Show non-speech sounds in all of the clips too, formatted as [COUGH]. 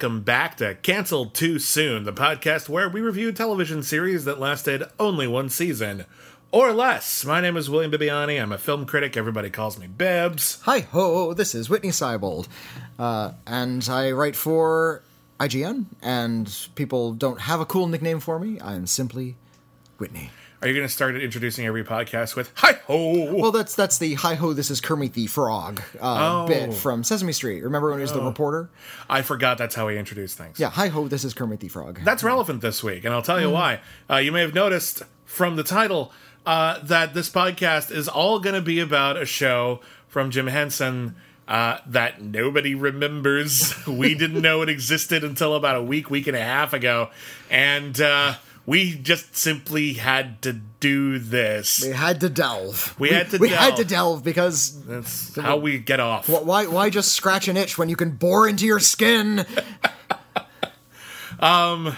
Welcome back to Cancelled Too Soon, the podcast where we review television series that lasted only one season or less. My name is William Bibiani. I'm a film critic. Everybody calls me Bibbs. Hi ho, this is Whitney Seibold, uh, and I write for IGN. And people don't have a cool nickname for me. I'm simply Whitney. Are you going to start introducing every podcast with "Hi ho"? Well, that's that's the hi ho. This is Kermit the Frog uh, Oh. bit from Sesame Street. Remember when he was the reporter? I forgot that's how he introduced things. Yeah, hi ho. This is Kermit the Frog. That's relevant this week, and I'll tell you why. Uh, you may have noticed from the title uh, that this podcast is all going to be about a show from Jim Henson uh, that nobody remembers. [LAUGHS] we didn't know it existed until about a week, week and a half ago, and uh, we just simply had to do this. we had to delve. We had to We had delve. to delve because That's how we get off. wh- why why just scratch an itch when you can bore into your skin? [LAUGHS] Um.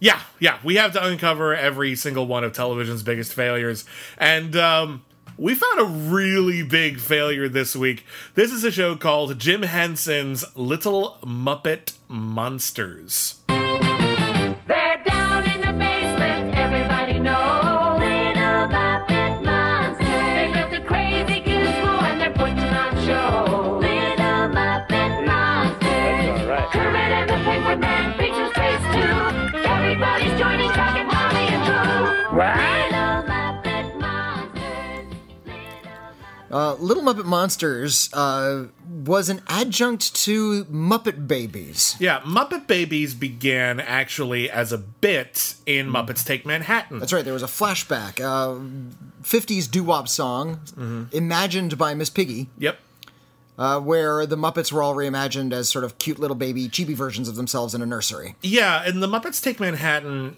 Yeah, yeah, we have to uncover every single one of television's biggest failures, and um, we found a really big failure this week. This is a show called Jim Henson's Little Muppet Monsters. Uh, Little Muppet Monsters uh, was an adjunct to Muppet Babies. Yeah, Muppet Babies began actually as a bit in Muppets Take Manhattan. That's right. There was a flashback, uh, '50s doo-wop song, imagined by Miss Piggy, Yep. Uh, where the Muppets were all reimagined as sort of cute little baby chibi versions of themselves in a nursery. Yeah, and the Muppets Take Manhattan,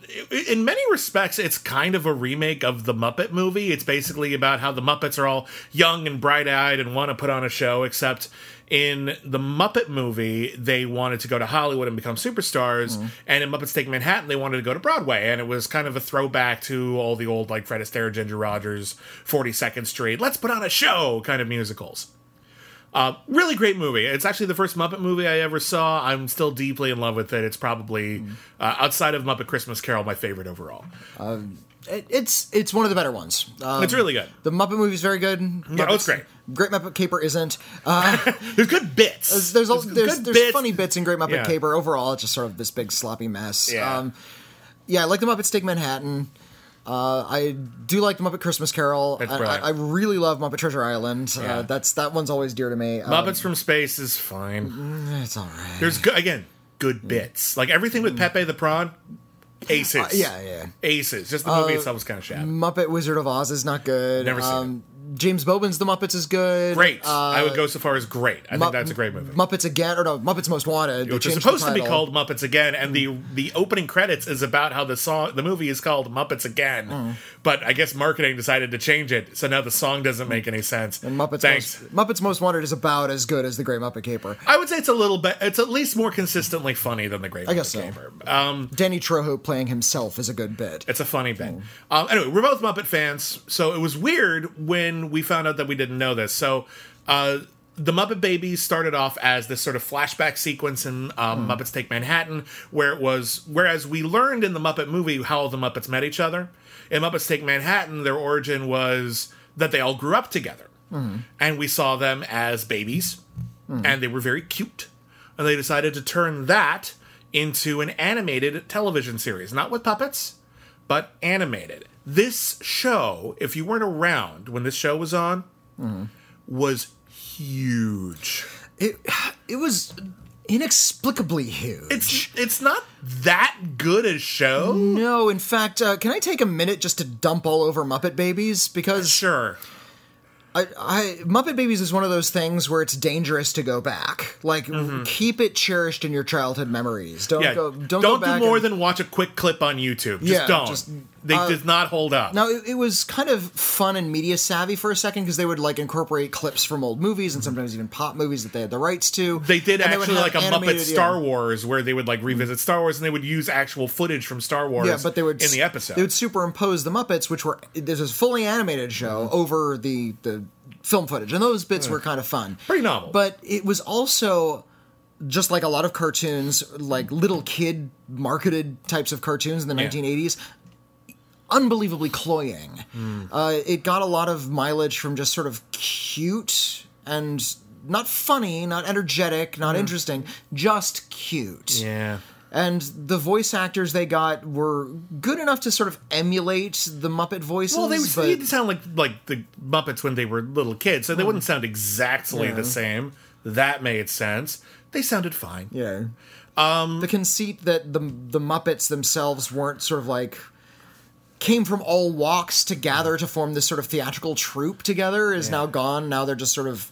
in many respects, it's kind of a remake of the Muppet movie. It's basically about how the Muppets are all young and bright eyed and want to put on a show, except in the Muppet movie, they wanted to go to Hollywood and become superstars. And in Muppets Take Manhattan, they wanted to go to Broadway. And it was kind of a throwback to all the old, like Fred Astaire, Ginger Rogers, 42nd Street, let's put on a show kind of musicals. Uh, really great movie. It's actually the first Muppet movie I ever saw. I'm still deeply in love with it. It's probably uh, outside of Muppet Christmas Carol my favorite overall. It, it's it's one of the better ones. Uh, it's really good. the Muppet movie is very good. Yeah, oh, it's great. Great Muppet Caper isn't. Uh, [LAUGHS] There's good bits. there's there's, there's, good there's bits. funny bits in Great Muppet Yeah. Caper. Overall, it's just sort of this big sloppy mess. Yeah. Um, yeah, I like the Muppets Take Manhattan. Uh, I do like the Muppet Christmas Carol. I. I, I really love Muppet Treasure Island. Yeah. Uh, that's that one's always dear to me. Um, Muppets from Space is fine. it's all right. There's good again good bits. Like everything with Pepe the Prawn, aces. Uh, yeah, yeah. aces. Just the movie itself was kind of shabby. Muppet Wizard of Oz is not good. Never seen um, James Bobin's The Muppets is good. Great. Uh, I would go so far as great. I think that's a great movie. Muppets Again, or no, Muppets Most Wanted. which is supposed to be called Muppets Again, and the the opening credits is about how the song the movie is called Muppets Again. Mm. But I guess marketing decided to change it, so now the song doesn't make any sense. And Muppets Thanks. Most, Muppets Most Wanted is about as good as The Great Muppet Caper. I would say it's a little bit. It's at least more consistently funny than the Great. I guess Muppet so. Caper. Um, Danny Trejo playing himself is a good bit. it's a funny bit. Mm. Um, anyway, we're both Muppet fans, so it was weird when we found out that we didn't know this. So. Uh, the Muppet Babies started off as this sort of flashback sequence in um, Muppets Take Manhattan, where it was. Whereas we learned in the Muppet movie how the Muppets met each other. In Muppets Take Manhattan, their origin was that they all grew up together, and we saw them as babies, and they were very cute. And they decided to turn that into an animated television series, not with puppets, but animated. This show, if you weren't around when this show was on, was huge. It, it was inexplicably huge. It's it's not that good a show. no, in fact, uh, can I take a minute just to dump all over Muppet Babies because Sure. I, I Muppet Babies is one of those things where it's dangerous to go back. Like keep it cherished in your childhood memories. Don't Mm-hmm. Yeah. go. Don't, Don't, go back do more and- than watch a quick clip on YouTube. Just Yeah, don't. just, they uh, does not hold up. Now it, it was kind of fun and media savvy for a second because they would like incorporate clips from old movies and mm-hmm. sometimes even pop movies that they had the rights to. They did And actually have like a Muppet Star. Wars where they would like mm-hmm. revisit Star Wars and they would use actual footage from Star Wars Yeah, but they would in the episode. They would superimpose the Muppets, which were this is a fully animated show, mm-hmm. over the the film footage, and those bits mm. were kind of fun, Pretty novel. But it was also just like a lot of cartoons, like little kid marketed types of cartoons in the Yeah. 1980s. Unbelievably cloying. Hmm. Uh, it got a lot of mileage from just sort of cute and not funny, not energetic, not interesting, just cute. Yeah. And the voice actors they got were good enough to sort of emulate the Muppet voices. Well, they would but sound like like the Muppets when they were little kids, so they wouldn't sound exactly Yeah. the same. That made sense. They sounded fine. yeah, um, the conceit that the the Muppets themselves weren't sort of like came from all walks to gather to form this sort of theatrical troupe together is now gone. Now they're just sort of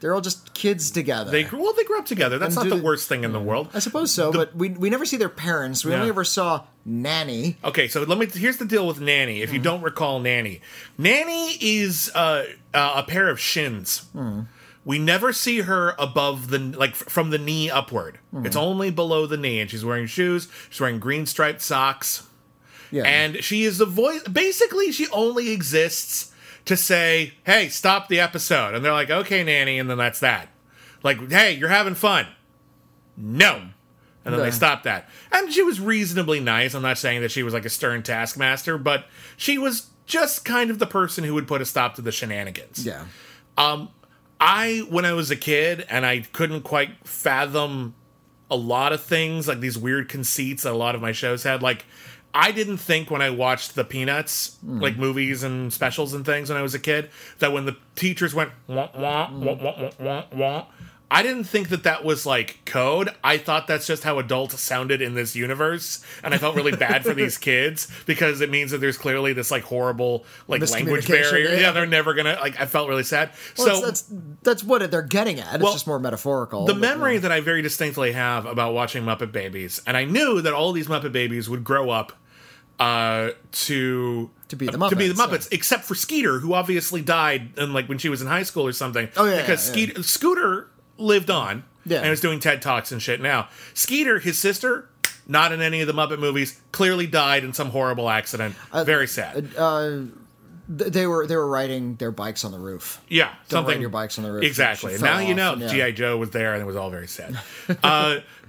they're all just kids together. They grew well. They grew up together. That's And not the worst thing in the world. I suppose so, but we we never see their parents. We only ever saw Nanny. Okay, so let me. Here's the deal with Nanny. If you don't recall Nanny, Nanny is uh, uh, a pair of shins. We never see her above the like from the knee upward. It's only below the knee, and she's wearing shoes. She's wearing green striped socks, Yeah, and she is the voice. Basically, she only exists to say, "Hey, stop the episode," and they're like, "Okay, Nanny," and then that's that. Like, "Hey, you're having fun." No. And then Yeah. they stopped that. And she was reasonably nice. I'm not saying that she was like a stern taskmaster, but she was just kind of the person who would put a stop to the shenanigans. yeah. Um, I, when I was a kid and I couldn't quite fathom a lot of things, like these weird conceits that a lot of my shows had, like, I didn't think when I watched the Peanuts, hmm. like movies and specials and things when I was a kid, that when the teachers went wah wah hmm. wah wah wah wah wah, I didn't think that that was like code. I thought that's just how adults sounded in this universe, and I felt really bad for [LAUGHS] these kids because it means that there's clearly this like horrible like language barrier. yeah. Yeah, they're never gonna like. I felt really sad. Well, so that's, that's what they're getting at. It's Well, just more metaphorical. the memory that I very distinctly have about watching Muppet Babies, and I knew that all these Muppet Babies would grow up uh, to To be the to be the Muppets, Muppets, except for Skeeter, who obviously died, and like when she was in high school or something. Oh, yeah, because yeah, Skeeter, Scooter lived on, Yeah. and is doing TED talks and shit now. Skeeter, his sister. Not in any of the Muppet movies. Clearly died in some horrible accident. Uh, very sad. Uh, uh, th- they were they were riding their bikes on the roof. Yeah, Don't something your bikes on the roof. Exactly. She And fell now you know yeah. GI Joe was there, and it was all very sad. [LAUGHS]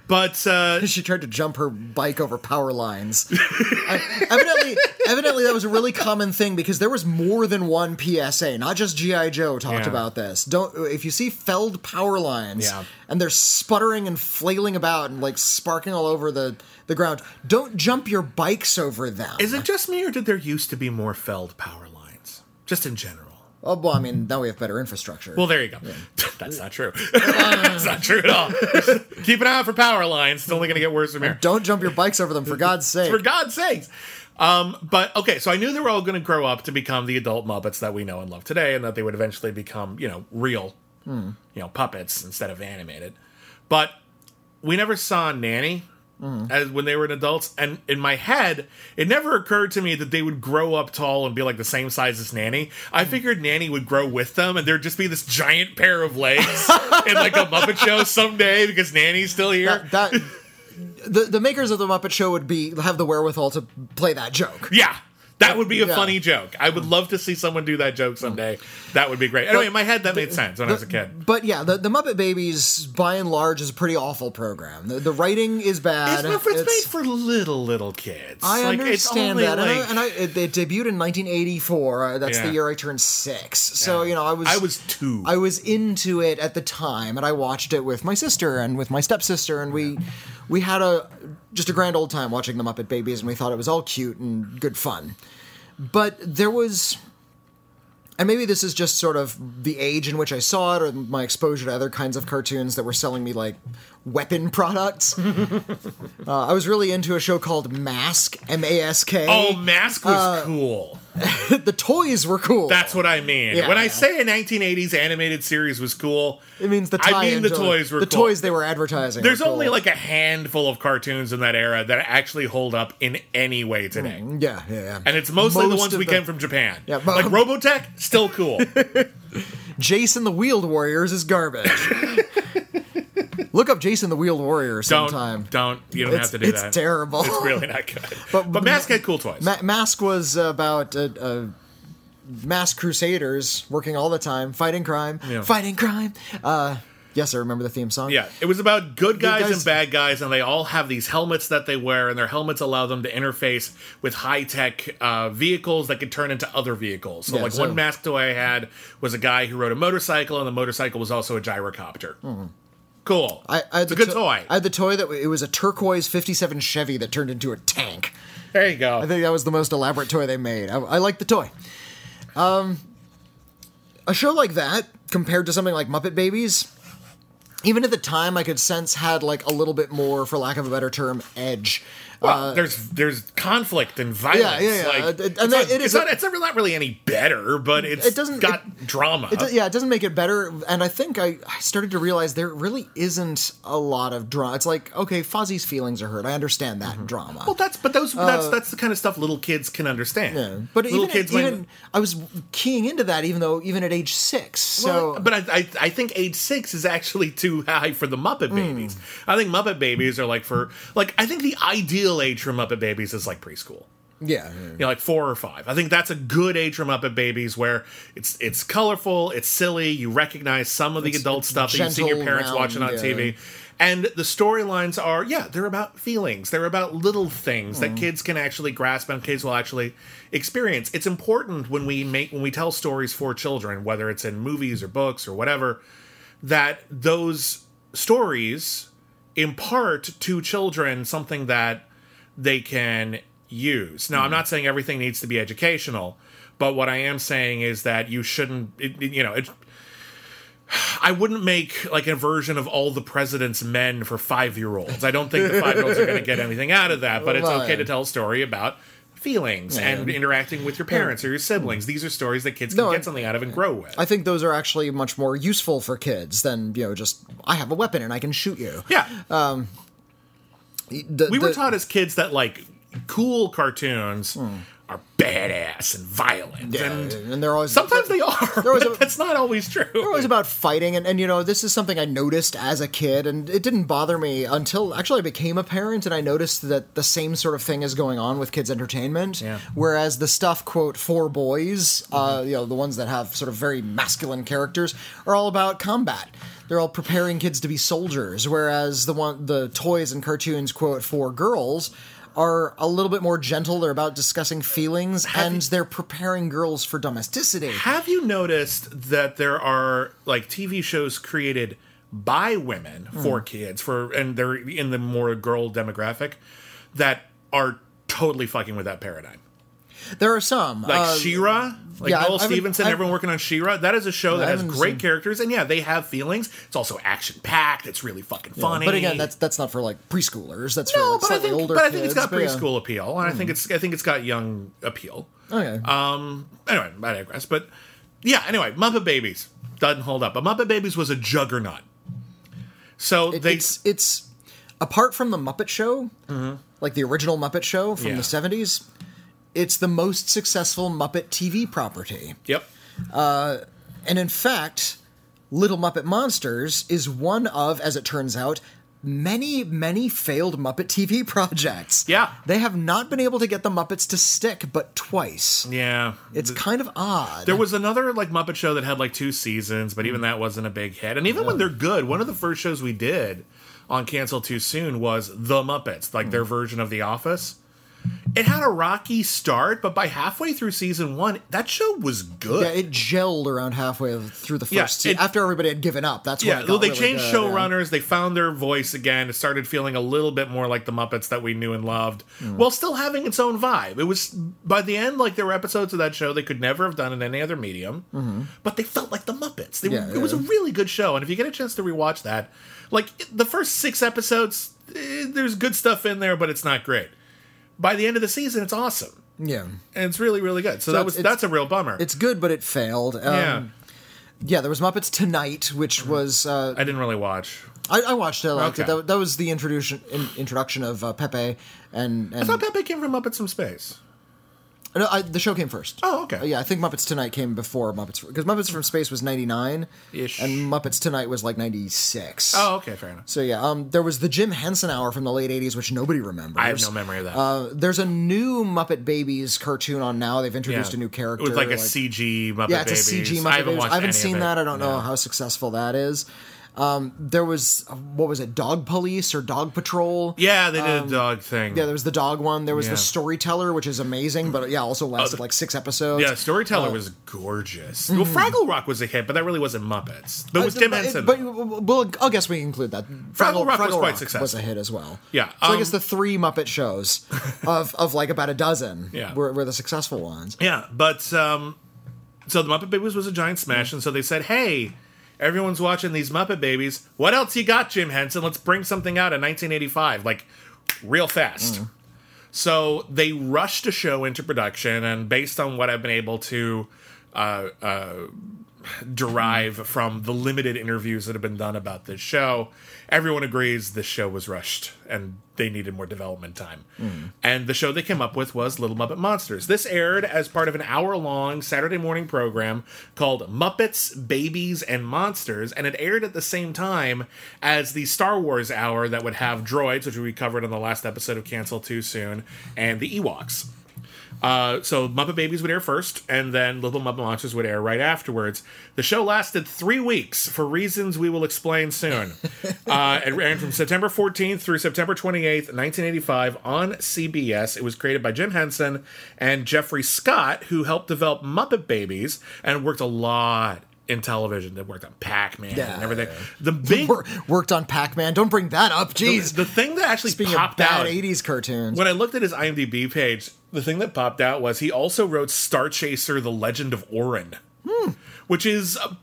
but uh, [LAUGHS] She tried to jump her bike over power lines. Evidently, evidently that was a really common thing because there was more than one PSA. Not just GI Joe talked Yeah. about this. Don't if you see felled power lines Yeah. and they're sputtering and flailing about and like sparking all over the the ground, don't jump your bikes over them. Is it just me, or did there used to be more felled power lines? Just in general. Oh, well, I mean, now we have better infrastructure. Well, there you go. [LAUGHS] That's not true. [LAUGHS] That's not true at all. Keep an eye out for power lines. It's only going to get worse from here. don't jump your bikes over them, for God's [LAUGHS] sake. For God's sakes. Um, but okay, so I knew they were all going to grow up to become the adult Muppets that we know and love today, and that they would eventually become, you know, real, you know, puppets instead of animated. But we never saw Nanny Mm-hmm. as when they were adults, and in my head, it never occurred to me that they would grow up tall and be like the same size as Nanny. I mm. figured Nanny would grow with them, and there'd just be this giant pair of legs [LAUGHS] in like a Muppet Show someday because Nanny's still here. that, that the the makers of the Muppet Show would be have the wherewithal to play that joke. Yeah. That would be a Yeah. funny joke. I would love to see someone do that joke someday. That would be great. Anyway, in my head, that made sense when I was a kid. But yeah, the, the Muppet Babies, by and large, is a pretty awful program. The, the writing is bad. It's, it's, made for little, little kids. I Like, understand that, like- and, I, and I, it, it debuted in 1984. Uh, that's the year I turned six. So you know, I was I was two. I was into it at the time, and I watched it with my sister and with my stepsister, and we we had a just a grand old time watching the Muppet Babies, and we thought it was all cute and good fun. But there was and maybe this is just sort of the age in which I saw it, or my exposure to other kinds of cartoons that were selling me like weapon [LAUGHS] products. uh, I was really into a show called Mask, M A S K. Oh, Mask was Uh, cool. [LAUGHS] the toys were cool. That's what I mean. Yeah. When I say a 1980s animated series was cool, it means the I mean the toys were the cool. toys they were advertising. There's were cool. only like a handful of cartoons in that era that actually hold up in any way today. Mm, yeah, yeah, yeah. And it's mostly the ones we the- came from Japan. Yeah, but- like Robotech, still cool. [LAUGHS] Jayce and the Wheeled Warriors is garbage. [LAUGHS] Look up Jayce and the Wheeled Warrior don't, sometime. don't. You don't It's, have to do it's that. terrible. It's really not good. [LAUGHS] But- But, Mask had cool toys. Ma- Mask was about uh, uh, mass crusaders working all the time, fighting crime, Yeah. fighting crime. Uh, yes, I remember the theme song. Yeah, it was about good guys, guys- and bad guys, and they all have these helmets that they wear, and their helmets allow them to interface with high tech uh, vehicles that could turn into other vehicles. So, Yeah, like so- one mask toy I had was a guy who rode a motorcycle, and the motorcycle was also a gyrocopter. Cool. I, I had it's a the good to- toy. I had the toy that it was a turquoise '57 Chevy that turned into a tank. there you go. I think that was the most elaborate toy they made. I, I like the toy. Um, a show like that compared to something like Muppet Babies, even at the time, I could sense had like a little bit more, for lack of a better term, edge. Well, there's there's conflict and violence. uh, yeah, yeah. Like, Uh, and it's, not, it is it's, not, it's not really any better, but it's It doesn't- got drama. It yeah, it doesn't make it better. And I think I, I started to realize there really isn't a lot of drama. It's like, okay, Fozzie's feelings are hurt. I understand that drama. Mm-hmm. Well, that's but those that's that's the kind of stuff little kids can understand. Uh, Yeah. But little even, kids might- even I was keying into that, even though even at age six. So, Well, but I, I I think age six is actually too [LAUGHS] high for the Muppet Hmm. Babies. I think Muppet Babies are like for like I think the ideal age for Muppet Babies is like preschool. yeah, You know, like four or five. I think that's a good age for Muppet Babies where it's it's colorful, it's silly, you recognize some of the adult it's stuff that you've seen your parents watching on round, TV. And the storylines are, yeah, they're about feelings. They're about little things Mm. that kids can actually grasp and kids will actually experience. It's important when we make when we tell stories for children, whether it's in movies or books or whatever, that those stories impart to children something that they can use. Now, I'm hmm. not saying everything needs to be educational, but what I am saying is that you shouldn't, it, you know, it, I wouldn't make like a version of all the president's men for five year olds. I don't think the five year olds are going to get anything out of that, but it's okay to tell a story about feelings and interacting with your parents or your siblings. These are stories that kids can No, get something out of and grow with. I think those are actually much more useful for kids than you know just I have a weapon and I can shoot you. yeah. Um, The- we were the- taught as kids that like cool cartoons are badass and violent yeah, and and they're always sometimes they are There was [LAUGHS] but a- that's not always true They're always about fighting, and, and you know, this is something I noticed as a kid, and it didn't bother me until actually I became a parent, and I noticed that the same sort of thing is going on with kids' entertainment. Yeah. Whereas the stuff, quote, for boys, uh, you know, the ones that have sort of very masculine characters, are all about combat. They're all preparing kids to be soldiers, whereas the one, the toys and cartoons, quote, for girls. Are a little bit more gentle. They're about discussing feelings, and they're preparing girls for domesticity. have you noticed that there are like tv shows created by women Hmm. for kids for and they're in the more girl demographic that are totally fucking with that paradigm There are some, like uh, She-Ra, like yeah, Noelle I haven't- Stevenson, I- everyone working on She-Ra. That is a show that has great seen- characters, and yeah, they have feelings. It's also action packed. It's really fucking funny. But again, that's that's not for like preschoolers. That's for no, like but I slightly think, older but I think it's kids, got but yeah. Hmm. preschool appeal, and I think it's I think it's got young appeal. Okay. Um, anyway, I digress. But yeah, anyway, Muppet Babies doesn't hold up. But Muppet Babies was a juggernaut. So It- they it's it's apart from the Muppet Show, like the original Muppet Show from Mm-hmm. Yeah. the seventies. It's the most successful Muppet TV property, yep. Uh, and in fact, Little Muppet Monsters is one of, as it turns out, many many failed Muppet TV [LAUGHS] projects. Yeah. they have not been able to get the Muppets to stick, but twice. Yeah, It's kind of odd. There was another like Muppet show that had like two seasons, but even that wasn't a big hit. And even when they're good, one of the first shows we did on Cancel Too Soon was The Muppets, like their hmm. version of The Office. It had a rocky start, but by halfway through season one, that show was good. Yeah, it gelled around halfway through the first se- it- after everybody had given up. That's when Yeah, well, they really changed good, yeah. showrunners. They found their voice again. It started feeling a little bit more like the Muppets that we knew and loved, Hmm. while still having its own vibe. It was by the end, like there were episodes of that show they could never have done in any other medium, but they felt like the Muppets. They, Mm-hmm. Yeah, it was a really good show, and if you get a chance to rewatch that, like the first six episodes, eh, there's good stuff in there, but it's not great. By the end of the season, it's awesome. Yeah, And it's really, really good. So, that was that's a real bummer. it's good, but it failed. Um, yeah, yeah. There was Muppets Tonight, which was uh, I didn't really watch. I, I watched it. I liked it. Okay. That, that was the introduction in, introduction of uh, Pepe, and I thought Pepe came from Muppets from Space. No, I, the show came first. Oh, okay. Yeah, I think Muppets Tonight came before Muppets because Muppets from Space was ninety nine, Ish. and Muppets Tonight was like ninety six. Oh, okay, fair enough. So yeah, um, there was the Jim Henson Hour from the late '80s, which nobody remembers. I have no memory of that. Uh, there's a new Muppet Babies cartoon on now. They've introduced a new character with like a CG Muppet Yeah, it's Babies. a CG Muppet I haven't Babies. I haven't seen that. I don't know how successful that is. Um, there was uh, what was it, Dog Police or Dog Patrol? Yeah, they did a dog thing. Um, Yeah, there was the dog one. There was Yeah. the Storyteller, which is amazing, but yeah, also lasted like six episodes. Yeah, Storyteller Uh, was gorgeous. Well, Fraggle Rock was a hit, but that really wasn't Muppets. But it was Uh, Jim but- Henson. But, well, I guess we include that. Fraggle Rock was quite successful. Was a hit as well. Yeah, So I um, guess the three Muppet shows [LAUGHS] of of like about a dozen Yeah. were, were the successful ones. yeah, but um, so the Muppet Babies was a giant smash, and so they said, "Hey, everyone's watching these Muppet Babies. What else you got, Jim Henson? Let's bring something out in 1985, like real fast." So they rushed a show into production, and based on what I've been able to uh, uh, derive from the limited interviews that have been done about this show, everyone agrees this show was rushed and they needed more development time. And the show they came up with was Little Muppet Monsters. This aired as part of an hour long Saturday morning program called Muppets, Babies, and Monsters, and it aired at the same time as the Star Wars hour that would have droids, which we covered on the last episode of Cancel Too Soon, and the Ewoks. Uh, so Muppet Babies would air first, and then Little Muppet Monsters would air right afterwards. The show lasted three weeks for reasons we will explain soon. [LAUGHS] uh, it ran from September 14th through September 28th, 1985 on CBS. It was created by Jim Henson and Jeffrey Scott, who helped develop Muppet Babies and worked a lot in television. that worked on Pac-Man Yeah, and everything. yeah. The [LAUGHS] big... Wor- worked on Pac Man. Don't bring that up. Jeez. The thing that actually Speaking of popped bad out... '80s cartoons. When I looked at his IMDb page, the thing that popped out was he also wrote Star Chaser: The Legend of Orin, hmm. which is a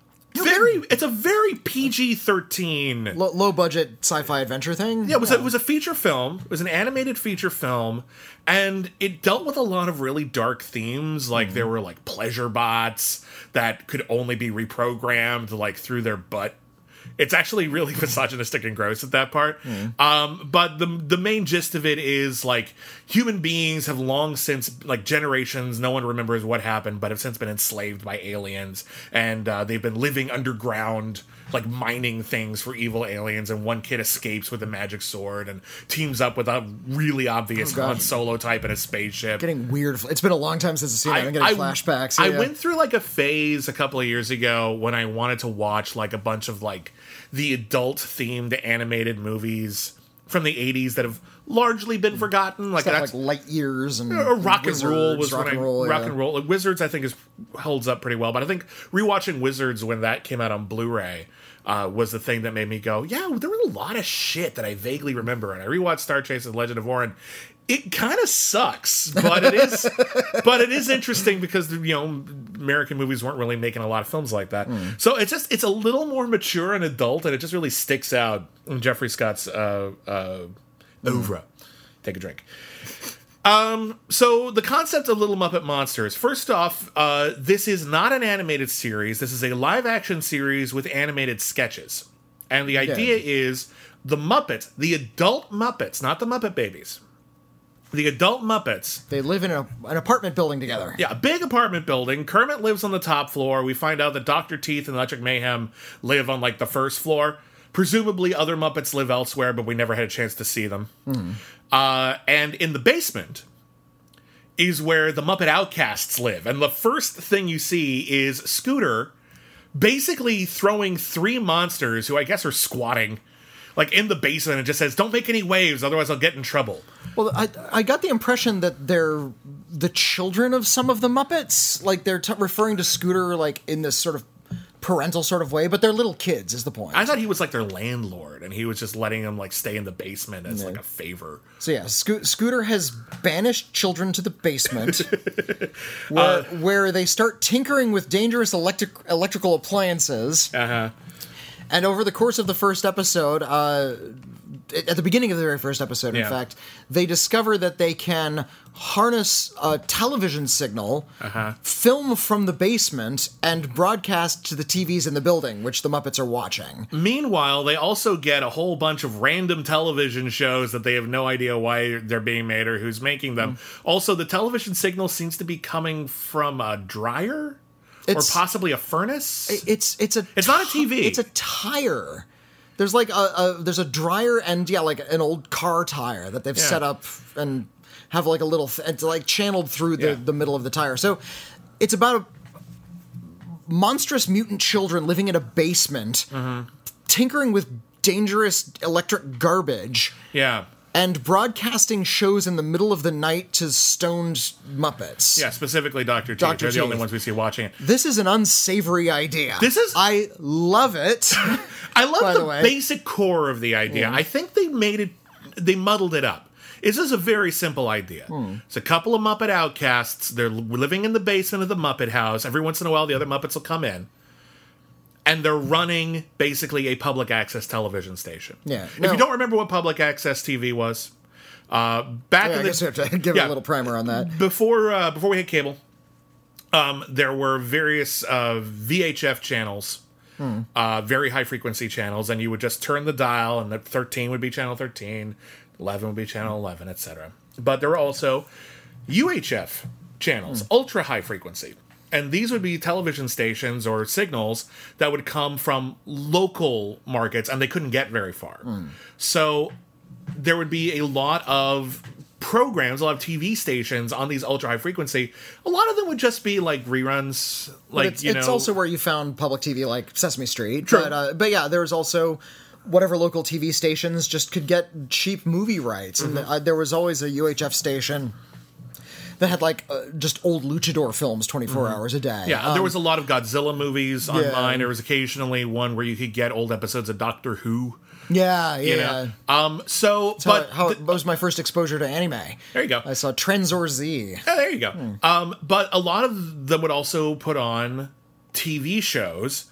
very it's a very PG thirteen. Lo- low budget sci-fi adventure thing. Yeah, it was a, it was a feature film. It was an animated feature film, and it dealt with a lot of really dark themes. Like hmm. there were like pleasure bots that could only be reprogrammed like through their butt. It's actually really [LAUGHS] misogynistic and gross at that part. Um, but the the main gist of it is like human beings have long since like generations. No one remembers what happened, but have since been enslaved by aliens, and uh, they've been living underground like mining things for evil aliens and one kid escapes with a magic sword and teams up with a really obvious Oh, Solo type in a spaceship. getting weird. It's been a long time since I've seen it. I'm getting flashbacks. I went through like a phase a couple of years ago when I wanted to watch like a bunch of like the adult themed animated movies from the 80s that have largely been forgotten. Like Stuff that's like light years and or Rock and Rule was rock and I, roll. rock yeah. and roll. Like Wizards, I think is holds up pretty well. But I think rewatching Wizards when that came out on Blu-ray uh, was the thing that made me go, yeah, there was a lot of shit that I vaguely remember. And I rewatched Star Chase and Legend of Orin. It kind of sucks, but it is, [LAUGHS] but it is interesting because you know American movies weren't really making a lot of films like that. Hmm. So it's just it's a little more mature and adult, and it just really sticks out in Jeffrey Scott's uh, uh, oeuvre. Take a drink. Um, so the concept of Little Muppet Monsters. First off, uh, this is not an animated series. This is a live action series with animated sketches. And the idea is the Muppets, the adult Muppets, not the Muppet Babies. The adult Muppets They live in a, an apartment building together. yeah, a big apartment building. Kermit lives on the top floor. We find out that Dr. Teeth and Electric Mayhem live on like the first floor. Presumably, other Muppets live elsewhere, but we never had a chance to see them. Uh, and in the basement is where the Muppet Outcasts live. And the first thing you see is Scooter basically throwing three monsters who I guess are squatting like in the basement. It just says, "Don't make any waves, otherwise I'll get in trouble." Well, I I got the impression that they're the children of some of the Muppets. Like they're t- referring to Scooter like in this sort of parental sort of way, but they're little kids. Is the point? I thought he was like their landlord, and he was just letting them like stay in the basement as like a favor. So yeah, Sco- Scooter has banished children to the basement, [LAUGHS] Uh, where where they start tinkering with dangerous electric electrical appliances. Uh huh. And over the course of the first episode, uh, at the beginning of the very first episode, in Yeah. fact, they discover that they can harness a television signal, Uh-huh. film from the basement, and broadcast to the TVs in the building, which the Muppets are watching. Meanwhile, they also get a whole bunch of random television shows that they have no idea why they're being made or who's making them. Also, the television signal seems to be coming from a dryer It's- or possibly a furnace. It's it's a It's not a TV. It's a tire. There's like a, a there's a dryer and yeah, like an old car tire that they've Yeah. set up and have like a little th- it's like channeled through the Yeah. the middle of the tire. So it's about a monstrous mutant children living in a basement, Mm-hmm. tinkering with dangerous electric garbage. yeah. And broadcasting shows in the middle of the night to stoned Muppets. Yeah, specifically Dr. Teeth. Dr. They're the only ones we see watching it. This is an unsavory idea. This is- I love it. [LAUGHS] I love By the, the way. basic core of the idea. I think they made it, they muddled it up. This is a very simple idea. Hmm. It's a couple of Muppet outcasts. They're living in the basement of the Muppet house. Every once in a while, the other Muppets will come in. And they're running basically a public access television station. Yeah, If you don't remember what public access TV was, uh, back Yeah, in I the guess we have to [LAUGHS] give yeah. a little primer on that. before uh, before we hit cable, um, there were various uh, VHF channels, uh, very high frequency channels, and you would just turn the dial, and the 13 would be channel 13, 11 would be channel 11, etc. But there were also UHF channels, ultra high frequency. And these would be television stations or signals that would come from local markets, and they couldn't get very far. So there would be a lot of programs, a lot of TV stations on these ultra high frequency. A lot of them would just be like reruns, But like it's, you it's also where you found public TV like Sesame Street. True. But, uh, but yeah, there was also whatever local TV stations just could get cheap movie rights. And Mm-hmm. uh, there was always a UHF station that had like uh, just old luchador films 24 hours a day. Mm-hmm. yeah, Um, there was a lot of Godzilla movies yeah. online. There was occasionally one where you could get old episodes of Doctor Who. yeah, yeah. You know, um, so How, but how th- that was my first exposure to anime. there you go. I saw Tranzor Z. Yeah, there you go. Hmm. Um, but a lot of them would also put on TV shows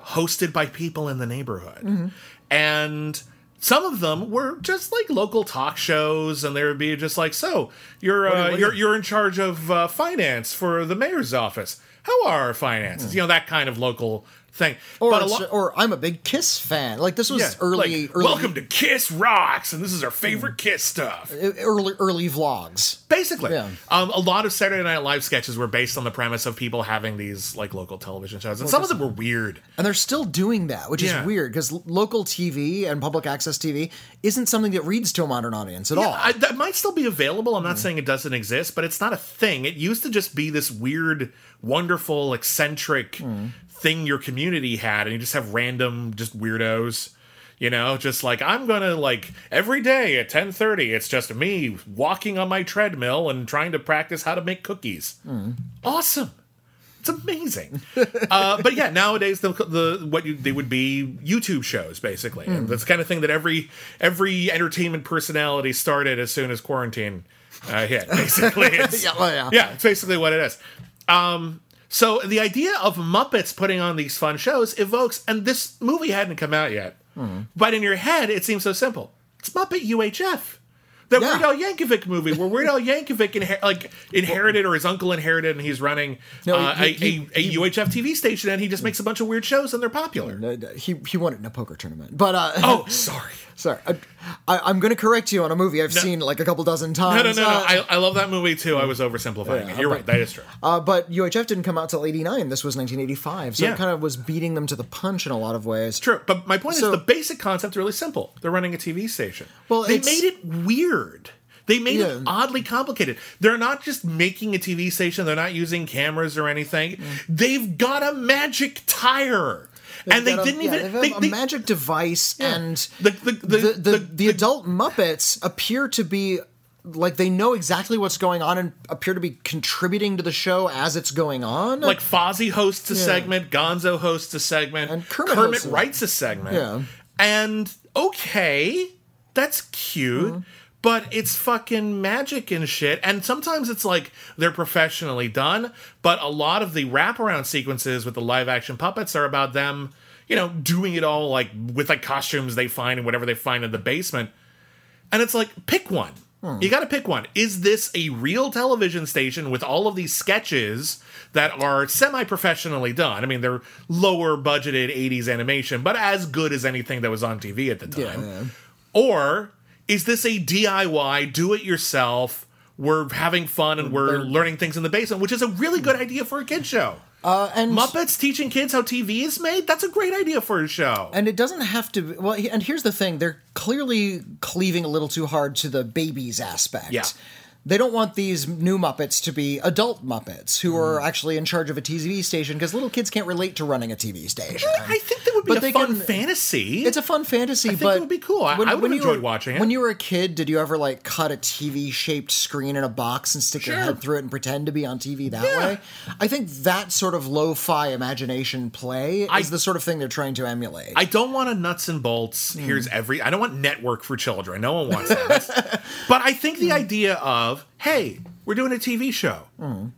hosted by people in the neighborhood. Mm-hmm. And some of them were just like local talk shows, and there would be just like, so you're you- uh, do you're you- you're in charge of uh, finance for the mayor's office. How are our finances? You know that kind of local thing. Or, it's- or I'm a big Kiss fan. Like this was yeah, early, like, early, welcome to Kiss Rocks, and this is our favorite Kiss stuff. early, early vlogs. Basically, Yeah. um, a lot of Saturday Night Live sketches were based on the premise of people having these like local television shows, and some of them were weird. And they're still doing that, which Yeah. is weird because local TV and public access TV isn't something that reads to a modern audience at all. I, that might still be available. I'm not saying it doesn't exist, but it's not a thing. It used to just be this weird, wonderful, eccentric Hmm. Thing your community had, and you just have random, just weirdos. You know, just like I'm gonna like every day at 10:30, it's just me walking on my treadmill and trying to practice how to make cookies. Hmm. Awesome. It's amazing. uh, but yeah, nowadays the the what you, they would be YouTube shows basically. And that's the kind of thing that every every entertainment personality started as soon as quarantine uh, hit. Basically, [LAUGHS] it's, Yeah, well, yeah. it's basically what it is. Um, so the idea of Muppets putting on these fun shows evokes, and this movie hadn't come out yet, Hmm. but in your head it seems so simple. It's Muppet UHF. The Yeah. Weird Al Yankovic movie, where Weird Al Yankovic inher- like inherited, or his uncle inherited, and he's running No, uh, he- a, he- a, a UHF TV station, and he just makes a bunch of weird shows, and they're popular. Uh, He he won it in a poker tournament, but uh, Oh, [LAUGHS] sorry. Sorry, I, I'm going to correct you on a movie I've seen like a couple dozen times. no, no, no. Uh, I, I love that movie too. I was oversimplifying Yeah, it. You're but- right. That is true. uh, but UHF didn't come out till '89. This was 1985, so Yeah. it kind of was beating them to the punch in a lot of ways. True, but my point So- is the basic concept is really simple. They're running a TV station. Well, they made it weird. They made it oddly complicated. They're not just making a TV station. They're not using cameras or anything. Mm. They've got a magic tire. And they didn't even they a magic device and the the the, the adult Muppets appear to be like they know exactly what's going on and appear to be contributing to the show as it's going on. like Fozzie hosts a segment, Gonzo hosts a segment, And Kermit a- writes a segment. Yeah. And okay, that's cute, Mm-hmm. But it's fucking magic and shit. And sometimes it's like they're professionally done, but a lot of the wraparound sequences with the live action puppets are about them, you know, doing it all like with like costumes they find and whatever they find in the basement. And it's like, pick one. Hmm. You got to pick one. Is this a real television station with all of these sketches that are semi professionally done? I mean, they're lower budgeted 80s animation, but as good as anything that was on TV at the time. Yeah. Or is this a DIY, do it yourself? We're having fun and we're learning things in the basement, which is a really good idea for a kid show. uh, and Muppets teaching kids how TV is made? That's a great idea for a show. and it doesn't have to. be- Well, and here's the thing: they're clearly cleaving a little too hard to the babies aspect. Yeah. They don't want these new Muppets to be adult Muppets who are Mm. actually in charge of a TV station because little kids can't relate to running a TV station. I think that would be But a they fun can- fantasy. It's a fun fantasy, think but it would be cool. I- I would've you enjoyed were- watching it. When you were a kid, did you ever like cut a TV shaped screen in a box and stick your Sure. head through it and pretend to be on TV that Yeah. way? I think that sort of lo-fi imagination play I- is the sort of thing they're trying to emulate. I don't want a nuts and bolts. Hmm. Here's every. I don't want network for children. No one wants that. That's- [LAUGHS] but I think Hmm. the idea of hey, we're doing a TV show. Hmm.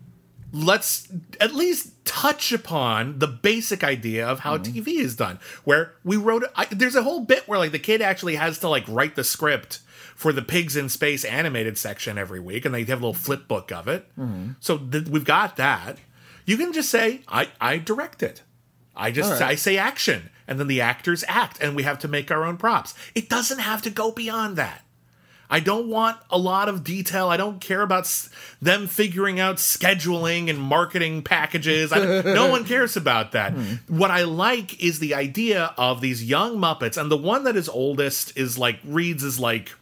Let's at least touch upon the basic idea of how TV is done. Where we wrote. I, there's a whole bit where like the kid actually has to like write the script for the pigs in space animated section every week, and they have a little flip book of it. Hmm. So th- we've got that. You can just say I I direct it. I just right. I say action, and then the actors act, and we have to make our own props. It doesn't have to go beyond that. I don't want a lot of detail. I don't care about s- them figuring out scheduling and marketing packages. I, no one [LAUGHS] cares about that. Hmm. What I like is the idea of these young Muppets, and the one that is oldest is like reads is like.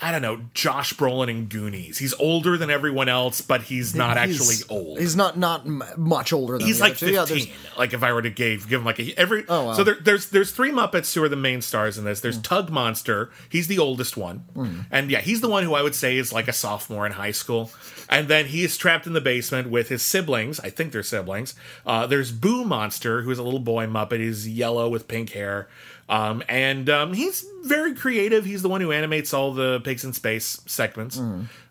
I don't know, Josh Brolin in Goonies. He's older than everyone else, but he's not He's- actually old. He's not not m- much older than he's the other like. Yeah, 15 there's- like if i were to give give him like a every Oh, wow. so there, there's there's three muppets who are the main stars in this. There's tug monster. He's the oldest one. Hmm. and yeah he's the one who i would say is like a sophomore in high school. And then he is trapped in the basement with his siblings. I think they're siblings. Uh, there's boo monster who's a little boy muppet. He's yellow with pink hair um, and um, he's very creative. He's the one who animates all the Pigs in Space segments.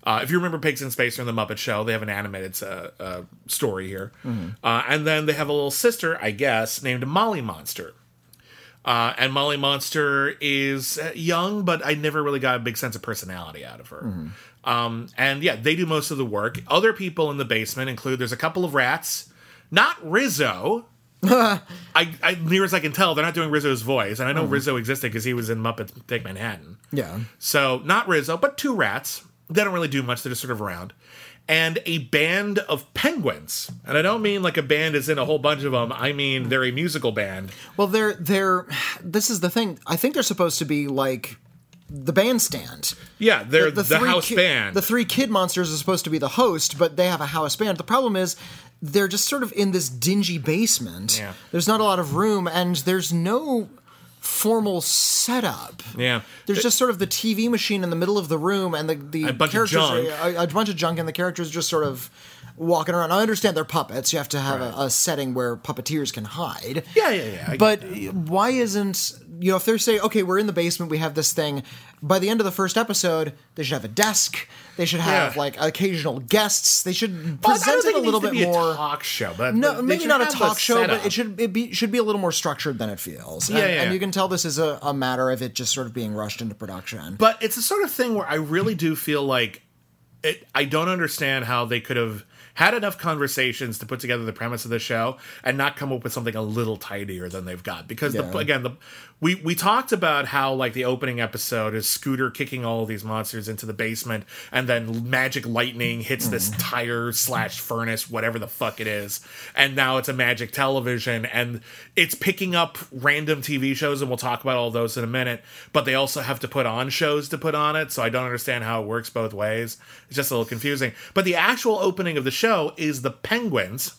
Uh, if you remember Pigs in Space from the Muppet Show, they have an animated uh, uh, story here. Uh, and then they have a little sister, I guess, named Molly Monster. Uh, and Molly Monster is uh, young, but I never really got a big sense of personality out of her. Um, and yeah, they do most of the work. Other people in the basement include there's a couple of rats, not Rizzo. I, I near as I can tell, they're not doing Rizzo's voice, and I know mm-hmm. Rizzo existed because he was in Muppets Take Manhattan. yeah. So not Rizzo, but two rats. They don't really do much; they're just sort of around. And a band of penguins, and I don't mean like a band is in a whole bunch of them. I mean they're a musical band. Well, they're they're. This is the thing. I think they're supposed to be like the bandstand. Yeah, they're the, three house ki- band. The three kid monsters are supposed to be the host, but they have a house band. The problem is they're just sort of in this dingy basement. Yeah. There's not a lot of room, and there's no formal setup. yeah, There's just sort of the TV machine in the middle of the room, and the the A bunch of characters junk. A, a bunch of junk, and the characters just sort of walking around. I understand they're puppets. You have to have a, a setting where puppeteers can hide. yeah, yeah, yeah. I But why isn't you know if they're saying okay we're in the basement we have this thing by the end of the first episode they should have a desk they should have Yeah. like occasional guests they should Well, present it a little bit more talk show, but no, maybe not a talk show, setup. but it should it be should be a little more structured than it feels. Yeah, and, yeah. and you can tell this is a, a matter of it just sort of being rushed into production. But it's the sort of thing where I really do feel like it, I don't understand how they could have had enough conversations to put together the premise of the show and not come up with something a little tidier than they've got. Because the, again, the we we talked about how like the opening episode is Scooter kicking all these monsters into the basement, and then magic lightning hits this hmm. tire slash furnace, whatever the fuck it is, and now it's a magic television, and it's picking up random TV shows, and we'll talk about all those in a minute. But they also have to put on shows to put on it, so I don't understand how it works both ways. It's just a little confusing. But the actual opening of the show is the penguins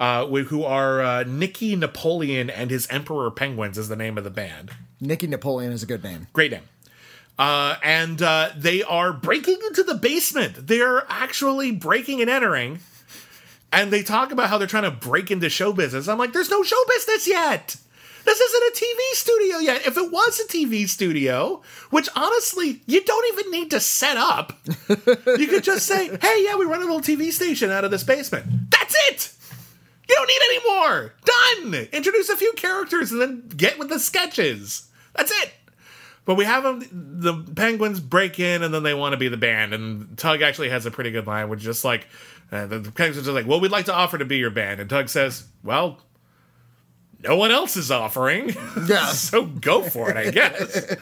uh, who are uh, Nicky Napoleon and his Emperor Penguins is the name of the band. Nicky Napoleon is a good name. Great name. Uh, and uh, they are breaking into the basement. They're actually breaking and entering. And they talk about how they're trying to break into show business. I'm like, there's no show business yet. This isn't a TV studio yet. If it was a TV studio, which honestly, you don't even need to set up, you could just say, hey, yeah, we run a little TV station out of this basement. That's it. You don't need any more. Done. Introduce a few characters and then get with the sketches. That's it. But we have them, the Penguins break in and then they want to be the band. And Tug actually has a pretty good line, which is just like, uh, the the Penguins are like, well, we'd like to offer to be your band. And Tug says, well, no one else is offering. [LAUGHS] Yeah. so go for it, I guess.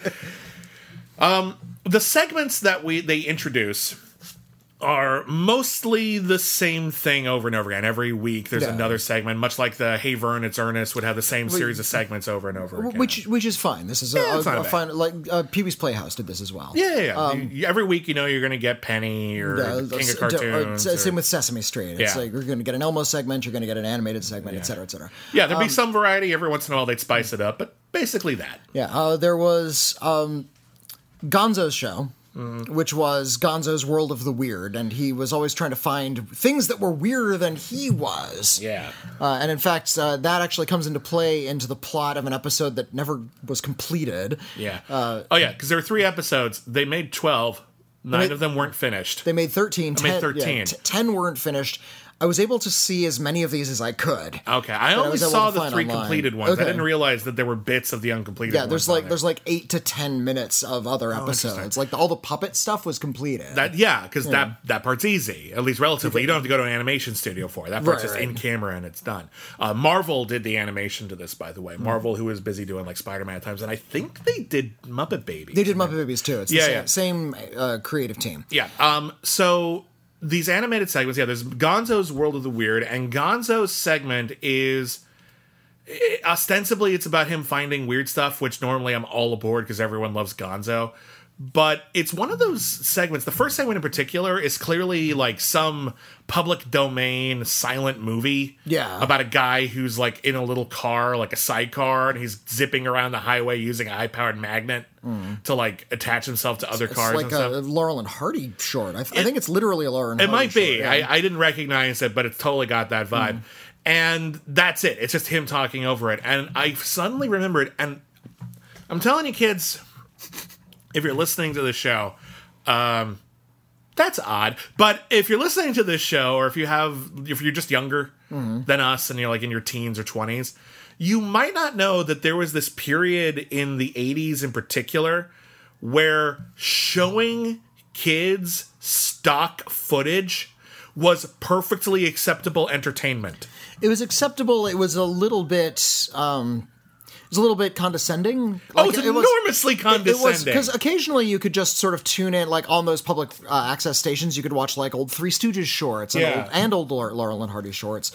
[LAUGHS] um, the segments that we they introduce are mostly the same thing over and over again. Every week there's Yeah. another segment, much like the Hey Vern, It's Ernest would have the same series of segments over and over again. Which which is fine. This is a, Yeah, a, a fine like uh, Pee Wee's Playhouse did this as well. yeah, yeah, yeah. You- every week you know you're going to get Penny or Uh, King of uh, Cartoons. s- or- same with Sesame Street. It's Yeah. like you're going to get an Elmo segment, you're going to get an animated segment, et cetera, et cetera. yeah, there'd be some variety. Every once in a while they'd spice it up, but basically that. Yeah, uh, there was um, Gonzo's show, Mm-hmm. which was Gonzo's World of the Weird, and he was always trying to find things that were weirder than he was. Yeah. Uh, and in fact, uh, that actually comes into play into the plot of an episode that never was completed. Yeah. Uh, oh yeah, because there were three episodes. They made twelve. Nine made- of them weren't finished. They made 13. made 10, yeah, 13. t- 10 weren't finished. I was able to see as many of these as I could. Okay, I I only able saw the three online. completed ones. Okay. I didn't realize that there were bits of the uncompleted. Yeah, there's like there. there's like eight to ten minutes of other episodes. Like all the puppet stuff was completed. that. Yeah, because that that part's easy, at least relatively. You don't have to go to an animation studio for it. That part's Right, just right. in camera and it's done. Uh, Marvel did the animation to this, by the Hmm. way. Marvel, who was busy doing like Spider-Man at times, and I think they did Muppet Babies. they did Muppet Babies too. It's the Yeah, same, yeah. same uh, creative team. Yeah. Um. So these animated segments, yeah. There's Gonzo's World of the Weird, and Gonzo's segment is eh, ostensibly it's about him finding weird stuff, which normally I'm all aboard because everyone loves Gonzo. But it's one of those segments. The first segment in particular is clearly like some public domain silent movie. Yeah. About a guy who's like in a little car, like a sidecar, and he's zipping around the highway using a high powered magnet to like attach himself to other It's cars like and stuff. a Laurel and Hardy short. I, I think it's literally a Laurel and It Hardy might be. short, yeah. I, I didn't recognize it, but it's totally got that vibe. Mm-hmm. And that's it. It's just him talking over it. And I suddenly remembered, and I'm telling you, kids, if you're listening to the show, um, that's odd. But if you're listening to this show, or if you have, if you're just younger than us and you're like in your teens or 20s, you might not know that there was this period in the 80s in particular where showing kids stock footage was perfectly acceptable entertainment. it was acceptable. It was a little bit. Um, was a little bit condescending. Oh, Like, it's it was- enormously It was condescending. because occasionally you could just sort of tune in, like on those public uh, access stations, you could watch like old Three Stooges shorts and Yeah. old, and old Laurel and Hardy shorts,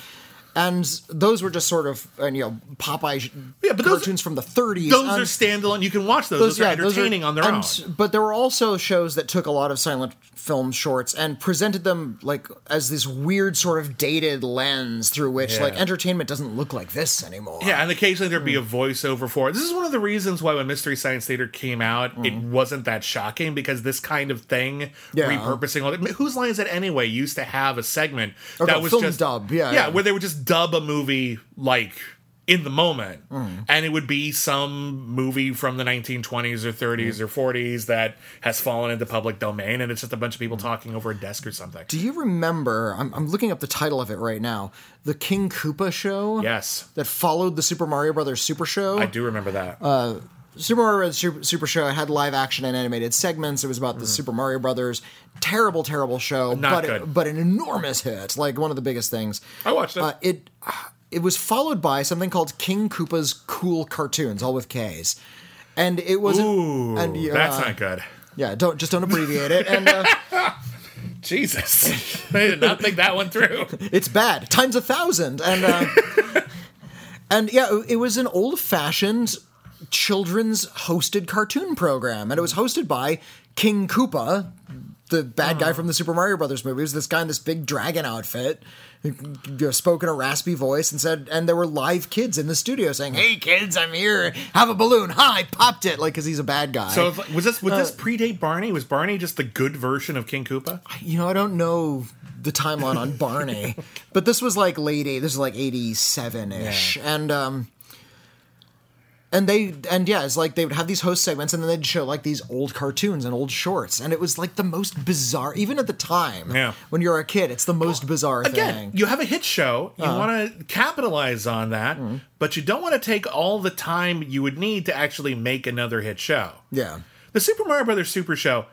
and those were just sort of and you know Popeye Yeah, but those- cartoons from the 30s. those are standalone. You can watch those. Those, are yeah, those entertaining on their and- own. But there were also shows that took a lot of silent film shorts and presented them like as this weird sort of dated lens through which Yeah. like entertainment doesn't look like this anymore. Yeah, and occasionally there'd be a voiceover for it. This is one of the reasons why when Mystery Science Theater came out, it mm. wasn't that shocking because this kind of thing. Yeah. repurposing all the, whose line is it anyway? Used to have a segment Or that was film just dub, yeah, yeah, yeah. where they would just dub a movie like in the moment, Hmm. and it would be some movie from the 1920s or 30s Hmm. or 40s that has fallen into public domain, and it's just a bunch of people Hmm. talking over a desk or something. Do you remember? I'm, I'm looking up the title of it right now. The King Koopa show. Yes, That followed the Super Mario Brothers Super Show. I do remember that. Uh, Super Mario Super, Super Show it had live action and animated segments. It was about the Super Mario Brothers. Terrible, terrible show. Not but good. but an enormous hit, like one of the biggest things. I watched it. Uh, it [SIGHS] it was followed by something called King Koopa's Cool Cartoons, all with K's, and it was Ooh, and uh, that's not good. yeah. Don't just don't abbreviate it, and uh, [LAUGHS] Jesus, [LAUGHS] I did not think that one through. [LAUGHS] it's bad times a thousand, and uh, and yeah, it was an old fashioned children's hosted cartoon program, and it was hosted by King Koopa. the bad guy from the Super Mario Brothers movie. It was this guy in this big dragon outfit, spoke in a raspy voice and said, and there were live kids in the studio saying, "Hey kids, I'm here. Have a balloon. Ha! I popped it." Like because he's a bad guy. So if- was this would Uh, this predate Barney? Was Barney just the good version of King Koopa? you know, I don't know the timeline on Barney, [LAUGHS] but this was like late eight. This is like eighty seven ish, and um, and they and yeah, it's like they would have these host segments, and then they'd show like these old cartoons and old shorts, and it was like the most bizarre. Even at the time, Yeah. when you're a kid, it's the most bizarre Again, thing. you have a hit show. Uh-huh. You want to capitalize on that, Mm-hmm. but you don't want to take all the time you would need to actually make another hit show. yeah. The Super Mario Brothers Super Show,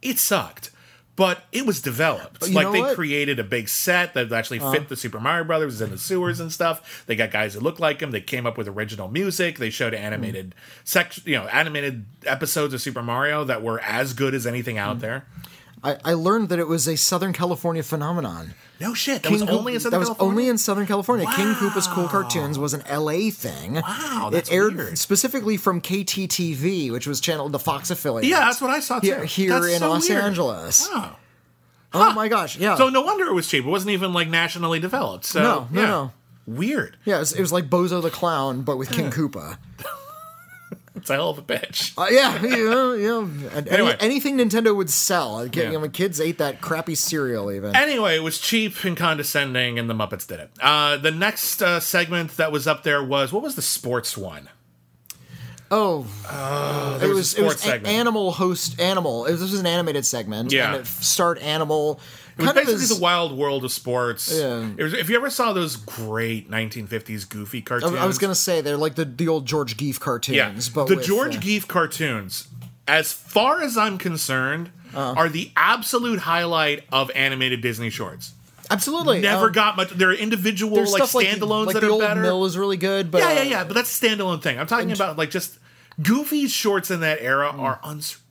it sucked, but it was developed. like they what? Uh-huh. created a big set that actually fit the Super Mario Brothers in the sewers and stuff. They got guys that looked like him. They came up with original music. They showed animated Mm. you know, animated episodes of Super Mario that were as good as anything Mm. out there. I, I learned that it was a Southern California phenomenon. No shit, that was King only in Southern that was California. only in Southern California. King Koopa's Cool Cartoons was an LA thing. Wow, that's it aired weird. specifically from KTTV, which was channel the Fox affiliate. yeah, that's what I saw too. here, here in so Los weird. Angeles. Wow. Oh my gosh, yeah. So no wonder it was cheap. It wasn't even like nationally developed. So No, no, yeah. no. Weird. yeah, it was, it was like Bozo the Clown, but with King Koopa. [LAUGHS] It's a hell of a bitch. [LAUGHS] Uh, yeah, yeah, yeah. Any- Anyway. anything Nintendo would sell. Like, Yeah. You know, kids ate that crappy cereal even. Anyway, it was cheap and condescending, and the Muppets did it. Uh, the next uh, segment that was up there was what was the sports one? Oh, There it was, was it was a- animal host animal. It was, this was an animated segment. Yeah. and it starred animal. It was kind of basically as- the wild world of sports. Yeah. It was, if you ever saw those great 1950s goofy cartoons, I was gonna say they're like the, the old George Geef cartoons, yeah, but the with, George uh, Geef cartoons, as far as I'm concerned, Uh-huh. are the absolute highlight of animated Disney shorts. absolutely Never um, got much. There are individual like stuff like standalones like that the are old better. Mill is really good, but yeah, yeah, uh, yeah. But that's a standalone thing. I'm talking about like just Goofy's shorts in that era Hmm. are unsurpassed.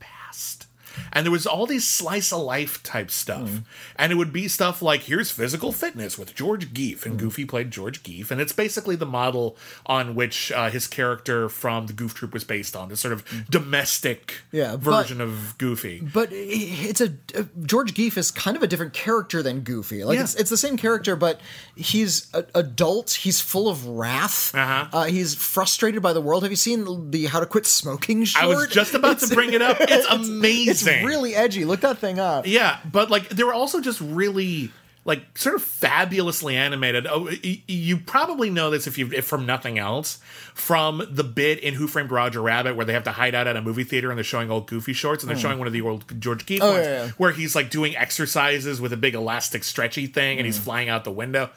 And there was all these slice of life type stuff. Hmm. And it would be stuff like here's physical fitness with George Geef. And Goofy played George Geef. And it's basically the model on which uh, his character from the Goof Troop was based on, this sort of domestic Hmm. Yeah, but- version of Goofy. But it's a uh, George Geef is kind of a different character than Goofy. Like Yeah. it's, it's the same character, but he's a, adult. He's full of wrath. Uh-huh. Uh, he's frustrated by the world. Have you seen the How to Quit Smoking short? I was just about to bring it up. [LAUGHS] It's It's amazing. Really edgy. Look that thing up. Yeah, but like they were also just really like sort of fabulously animated. Oh, you probably know this if you if from nothing else from the bit in Who Framed Roger Rabbit where they have to hide out at a movie theater and they're showing old Goofy shorts and they're showing one of the old George Hmm. Oh, ones yeah, yeah. where he's like doing exercises with a big elastic stretchy thing and he's Hmm. flying out the window.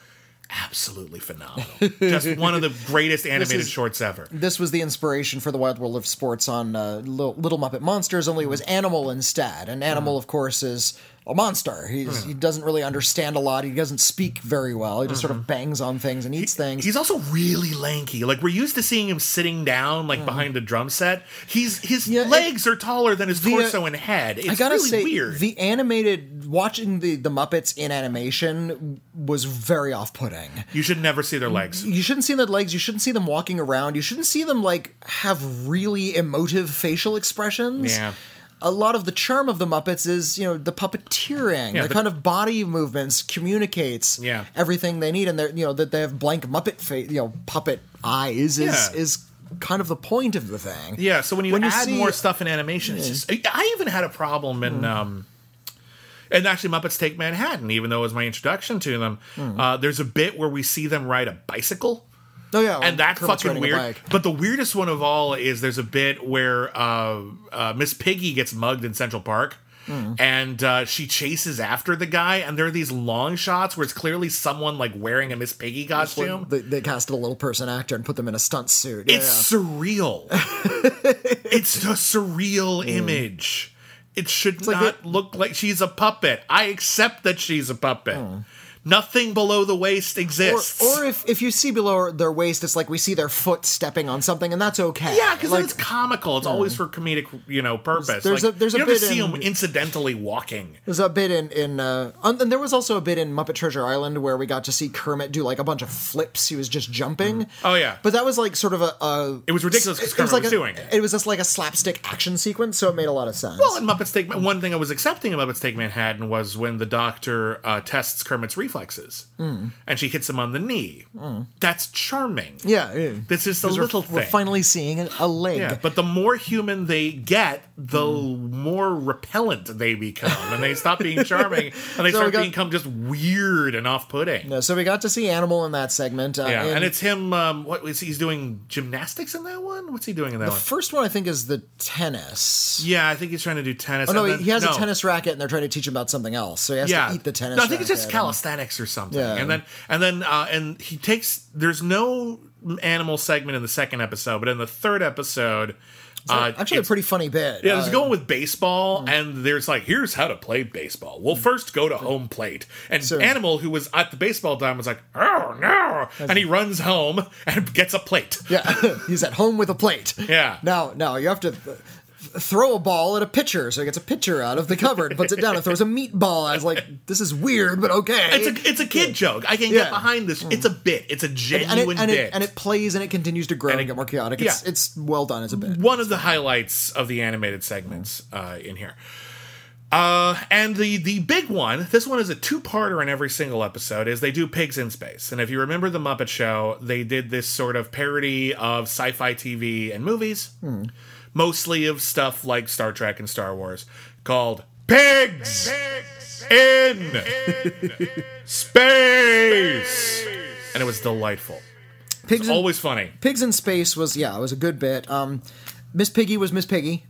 Absolutely phenomenal. just one of the greatest animated is- shorts ever. This was the inspiration for the Wild World of Sports on uh, Little, Little Muppet Monsters, only it was Animal instead. And Animal, of course, is a monster. He's, He doesn't really understand a lot. He doesn't speak very well. He just sort of bangs on things and eats things. He's also really lanky. Like we're used to seeing him sitting down, like behind a drum set. He's his Mm-hmm. Yeah, it- legs are taller than his the, uh, torso and head. It's I gotta really say, weird. the animated watching the the Muppets in animation was very off putting. you should never see their legs. You shouldn't see their legs. You shouldn't see them walking around. You shouldn't see them like have really emotive facial expressions. Yeah. A lot of the charm of the Muppets is, you know, the puppeteering, Yeah, the, the- kind of body movements communicates Yeah. everything they need, and they're, you know, that they have blank Muppet face, you know, puppet eyes is Yeah. is kind of the point of the thing. Yeah, so when you When you add see- more stuff in animation, it's just I even had a problem in um and actually Muppets Take Manhattan, even though it was my introduction to them. Uh, there's a bit where we see them ride a bicycle. Oh yeah, and that's Kermit's fucking weird. But the weirdest one of all is there's a bit where uh, uh, Miss Piggy gets mugged in Central Park. Hmm. And uh, she chases after the guy, and there are these long shots where it's clearly someone like wearing a Miss Piggy costume. They, they casted a little person actor and put them in a stunt suit. Yeah, It's yeah. surreal. [LAUGHS] it's a surreal image. It should like not look like she's a puppet. I accept that she's a puppet. Nothing below the waist exists. or if, if you see below their waist, it's like we see their foot stepping on something, and that's okay. yeah, because like, it's comical. It's always for comedic, you know, purpose. There's like, a- there's a bit see in- him incidentally walking. There's a bit in in uh, and there was also a bit in Muppet Treasure Island where we got to see Kermit do like a bunch of flips. He was just jumping. Oh, yeah. but that was like sort of a. a It was ridiculous 'cause it was Kermit like was a, doing it. It was just like a slapstick action sequence, so it made a lot of sense. Well, in Muppets Take one thing I was accepting in Muppets Take Manhattan was when the doctor uh, tests Kermit's reflexes, Hmm. and she hits him on the knee. That's charming. yeah, yeah. Just a Because little we're, we're finally seeing a, leg. Yeah, but the more human they get, the Hmm. more repellent they become, and they stop being [LAUGHS] charming, and they So start got- to become just weird and off-putting. Yeah, so we got to see Animal in that segment. Uh, Yeah, and and it's him. Um, what was he's doing gymnastics in that one? What's he doing in that one? the first one. I think is the tennis. Yeah, I think he's trying to do tennis. Oh no, he, then- he has no. a tennis racket, and they're trying to teach him about something else. So he has yeah. to eat the tennis. No, I think it's just racket. Or something. Yeah. And then and then uh, and he takes. There's no animal segment in the second episode, but in the third episode, uh, Actually, a pretty funny bit. Yeah, it's Uh, going with baseball, and there's like, here's how to play baseball. Well, first go to home plate. And So- Animal, who was at the baseball diamond, was like, oh no. And he runs home and gets a plate. Yeah, [LAUGHS] he's at home with a plate. Yeah. Now, now you have to throw a ball at a pitcher, so he gets a pitcher out of the cupboard, puts it down, and throws a meatball. I was like, this is weird, but okay. It's a it's a kid joke. I can Yeah. get behind this. It's a bit. It's a and it, genuine and, bit. it, and it plays and it continues to grow and, it- get more chaotic. It's, yeah. it's well done as a bit. one of the highlights of the animated segments uh, in here. Uh, and the the big one, this one is a two parter in every single episode, is they do pigs in space. And if you remember the Muppet Show, they did this sort of parody of sci-fi TV and movies, mostly of stuff like Star Trek and Star Wars, called Pigs, in, Space, and it was delightful. Pigs in, Always funny. Pigs in Space was, yeah, it was a good bit. Um, Miss Piggy was Miss Piggy.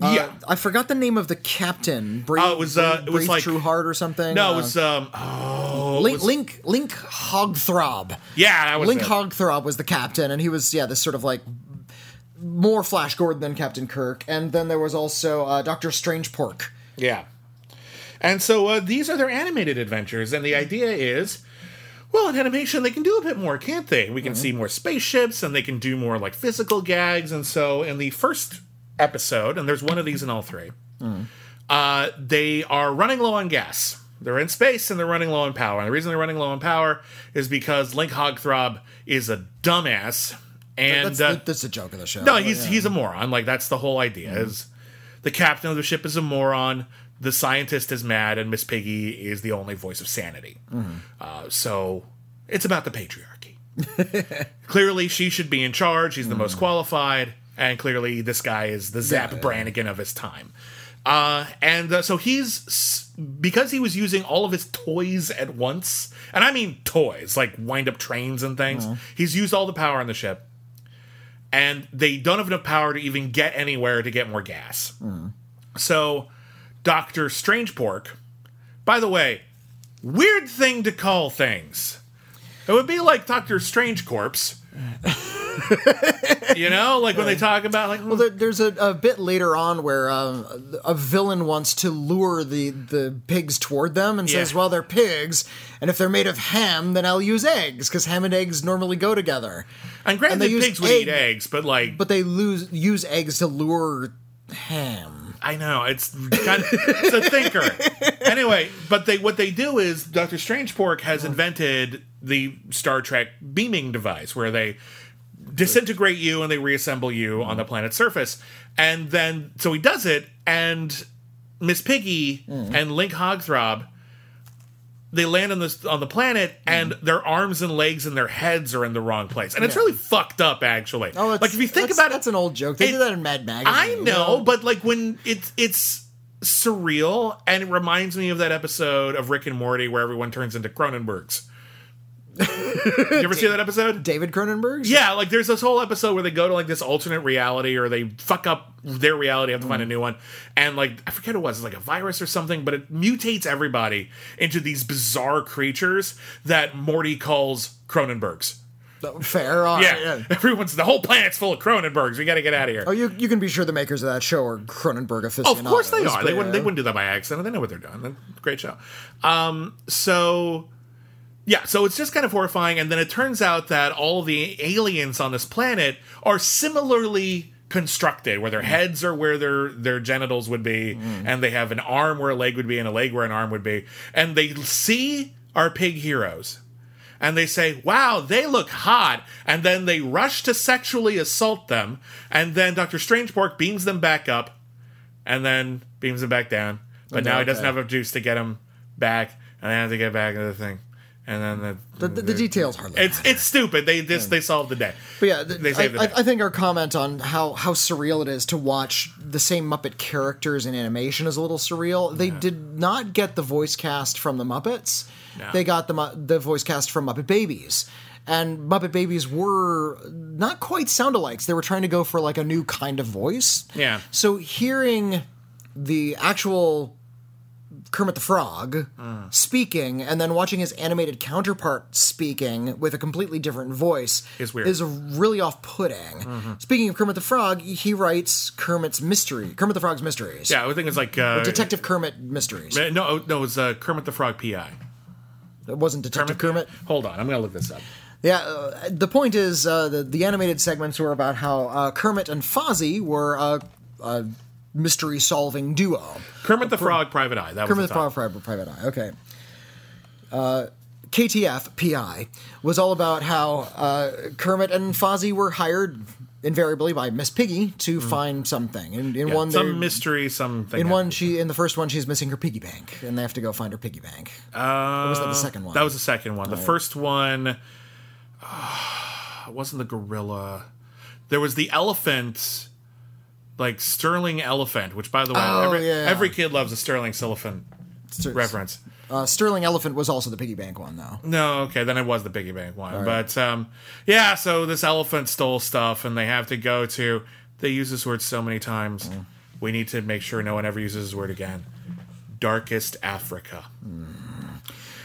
yeah. I forgot the name of the captain. Brave, Oh, it was, uh, it was like- True Heart or something. No, Uh, it was um. Oh, Link, was- Link, Link Hogthrob. Yeah, was Link it. Hogthrob was the captain, and he was yeah this sort of like more Flash Gordon than Captain Kirk. And then there was also uh, Doctor Strangepork. Yeah. And so uh, these are their animated adventures, and the idea is, well, in animation they can do a bit more, can't they? We can see more spaceships, and they can do more like physical gags. And so in the first episode, and there's one of these in all three, uh, they are running low on gas. They're in space and they're running low on power. And the reason they're running low on power is because Link Hogthrob is a dumbass. And That's, uh, that's a joke of the show. no, he's he's a moron. Like that's the whole idea. Is the captain of the ship is a moron. The scientist is mad, and Miss Piggy is the only voice of sanity. Uh, so it's about the patriarchy. [LAUGHS] clearly, she should be in charge. She's the most qualified, and clearly, this guy is the Zapp Brannigan of his time. Uh, and uh, so he's because he was using all of his toys at once, and I mean toys like wind up trains and things. He's used all the power on the ship and they don't have enough power to even get anywhere to get more gas. So, Doctor Strangepork, by the way, weird thing to call things. It would be like Doctor Strange Corpse. [LAUGHS] you know, like when they talk about like Well, there, there's a, a bit later on where uh, a villain wants to lure the, the pigs toward them and says, Yeah. well, they're pigs, and if they're made of ham, then I'll use eggs, because ham and eggs normally go together. and granted and they use pigs would eat eggs, but like But they lose use eggs to lure ham. I know it's kind of, it's a thinker. anyway, but they what they do is Doctor Strangepork has invented the Star Trek beaming device where they disintegrate you and they reassemble you on the planet's surface, and then so he does it, and Miss Piggy hmm. and Link Hogthrob. They land on this on the planet, hmm. and their arms and legs and their heads are in the wrong place, and it's really fucked up. Actually, Oh, it's, like if you think about it, that's an old joke. They it- do that in Mad Magazine. I know, but like when it's it's surreal and it reminds me of that episode of Rick and Morty where everyone turns into Cronenbergs. [LAUGHS] you ever see that episode? David Cronenberg. Yeah, like there's this whole episode where they go to like this alternate reality or they fuck up their reality, have to find a new one. And like I forget what it was, it's like a virus or something, but it mutates everybody into these bizarre creatures that Morty calls Cronenbergs. fair. All Yeah. right, yeah. [LAUGHS] Everyone's the whole planet's full of Cronenbergs. We gotta get out of here. Oh, you you can be sure the makers of that show are Cronenberg aficionados. Of course they are. They wouldn't. They uh, wouldn't do that by accident. They know what they're doing. Great show. Um, so yeah, so it's just kind of horrifying. And then it turns out that all the aliens on this planet are similarly constructed, where their mm. heads are where their their genitals would be, mm. and they have an arm where a leg would be, and a leg where an arm would be. And they see our pig heroes. And they say, wow, they look hot. And then they rush to sexually assault them. And then Dr. Strangepork beams them back up and then beams them back down. But Okay, now he doesn't have a juice to get them back. And they have to get back into the thing. And then the, The, the, the details hardly. it's it's stupid. They just they solved the day. But yeah, th- They I, the day. I think our comment on how how surreal it is to watch the same Muppet characters in animation is a little surreal. They did not get the voice cast from the Muppets. No. They got the the voice cast from Muppet Babies. And Muppet Babies were not quite sound alikes. They were trying to go for like a new kind of voice. Yeah. So hearing the actual Kermit the Frog Mm. speaking and then watching his animated counterpart speaking with a completely different voice Is weird. Mm-hmm. is really off-putting. Speaking of Kermit the Frog, he writes Kermit's Mystery, Kermit the Frog's Mysteries. Yeah, I would think it's like uh, Detective Kermit Mysteries. uh, No, no, it was uh, Kermit the Frog PI. It wasn't Detective Kermit. Kermit. Hold on, I'm gonna look this up. Yeah, uh, the point is uh, the the animated segments were about how uh, Kermit and Fozzie were a mystery solving duo. Kermit the Frog Private Eye. That Kermit was the the. Frog Private, Eye. Okay. Uh, KTF PI was all about how uh, Kermit and Fozzie were hired invariably by Miss Piggy to find something. In, in Mm. Yeah, one, some mystery, something. in one, she in the first one, she's missing her piggy bank, and they have to go find her piggy bank. Uh, or was that the second one? That was the second one. The first one uh, wasn't the gorilla. There was the elephant, like Sterling Elephant, which, by the way, Oh, every, yeah. every kid loves a Sterling Elephant Ster- reference. Uh, Sterling Elephant was also the piggy bank one, though. No, okay, then it was the piggy bank one. But um, yeah, so this elephant stole stuff, and they have to go to. They use this word so many times. Mm. We need to make sure no one ever uses this word again. Darkest Africa.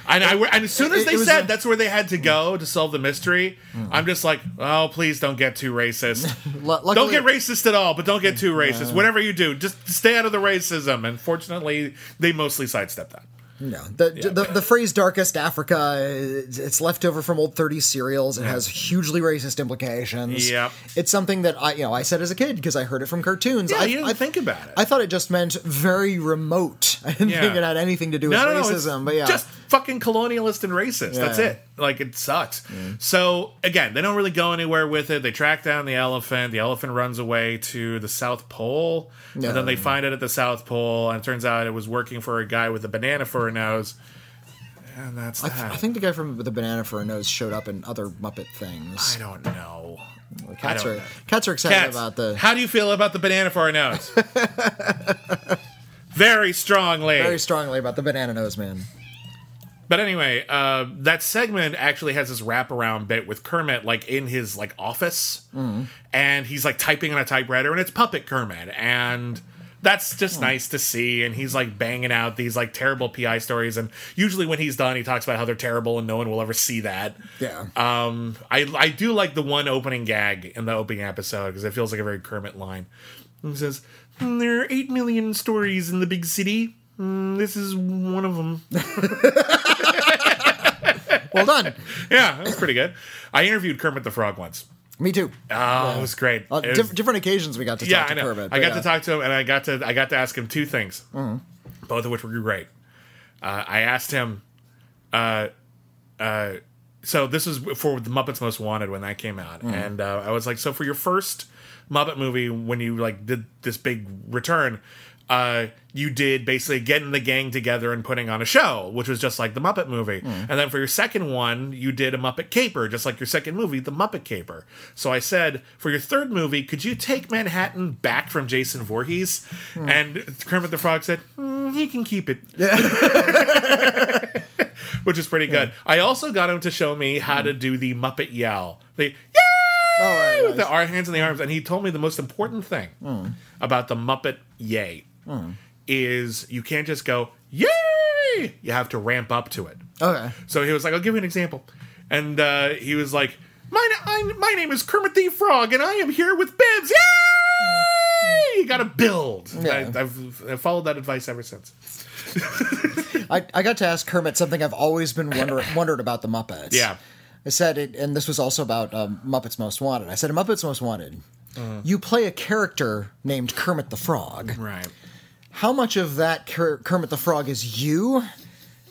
And, I, and as soon as It- they it said a- that's where they had to go to solve the mystery, hmm. I'm just like, oh, please don't get too racist. [LAUGHS] Lu- luckily, don't get racist at all, but don't get too racist. Whatever you do, just stay out of the racism. And fortunately, they mostly sidestep that. No, the, the the phrase "darkest Africa" it's left over from old 30s serials. It has hugely racist implications. Yeah, it's something that I you know I said as a kid because I heard it from cartoons. Yeah, I, you didn't I think about it. I thought it just meant very remote. [LAUGHS] I didn't Yeah. think it had anything to do with no, no, no, racism. but yeah, just fucking colonialist and racist. That's it. Like it sucks. So again, they don't really go anywhere with it. They track down the elephant. The elephant runs away to the South Pole, and then they find it at the South Pole. And it turns out it was working for a guy with a banana for a nose. And that's I, that. I think the guy from the banana for a nose showed up in other Muppet things. I don't know. Cats don't are know. cats are excited Cats, about the how do you feel about the banana for a nose? [LAUGHS] Very strongly. very strongly about the banana nose man. But anyway, uh, that segment actually has this wraparound bit with Kermit, like in his like office, and he's like typing on a typewriter, and it's puppet Kermit, and that's just nice to see. And he's like banging out these like terrible PI stories, and usually when he's done, he talks about how they're terrible and no one will ever see that. Yeah. Um, I I do like the one opening gag in the opening episode because it feels like a very Kermit line. He says, "Hmm, "There are eight million stories in the big city. Mm, this is one of them." [LAUGHS] well done. Yeah, that's pretty good. I interviewed Kermit the Frog once. Me too. Oh, it was great. Uh, It was- different occasions we got to yeah, talk I to know. Kermit. I got yeah. to talk to him, and I got to I got to ask him two things, both of which were great. Uh, I asked him, uh, uh, so this was for the Muppets Most Wanted when that came out, and uh, I was like, so for your first Muppet movie, when you like did this big return. Uh, you did basically getting the gang together and putting on a show, which was just like the Muppet movie. And then for your second one, you did a Muppet Caper, just like your second movie, the Muppet Caper. So I said, for your third movie, could you take Manhattan back from Jason Voorhees? And Kermit the Frog said, "Mm, he can keep it. [LAUGHS] Which is pretty good. I also got him to show me how to do the Muppet yell. The yay! Oh, right, with the nice. ar- hands in the arms, and he told me the most important thing about the Muppet yay is you can't just go yay. You have to ramp up to it. Okay. So he was like, "I'll give you an example," and uh, he was like, "My I, my name is Kermit the Frog, and I am here with Bibbs. Yay!" you got to build. Yeah. I, I've, I've followed that advice ever since. [LAUGHS] I, I got to ask Kermit something I've always been wonder, [COUGHS] wondered about the Muppets. Yeah. I said it, and this was also about um, Muppets Most Wanted. I said, Muppets Most Wanted, Uh-huh. you play a character named Kermit the Frog. Right. How much of that Kermit the Frog is you?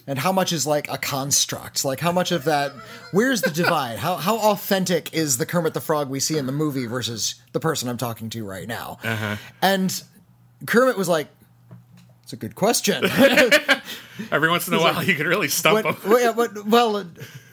And how much is like a construct? Like how much of that? Where's the divide? How how authentic is the Kermit the Frog we see in the movie versus the person I'm talking to right now? Uh-huh. And Kermit was like, "It's a good question." [LAUGHS] Every once in a while, you can really stump them. well, yeah, but- well, uh,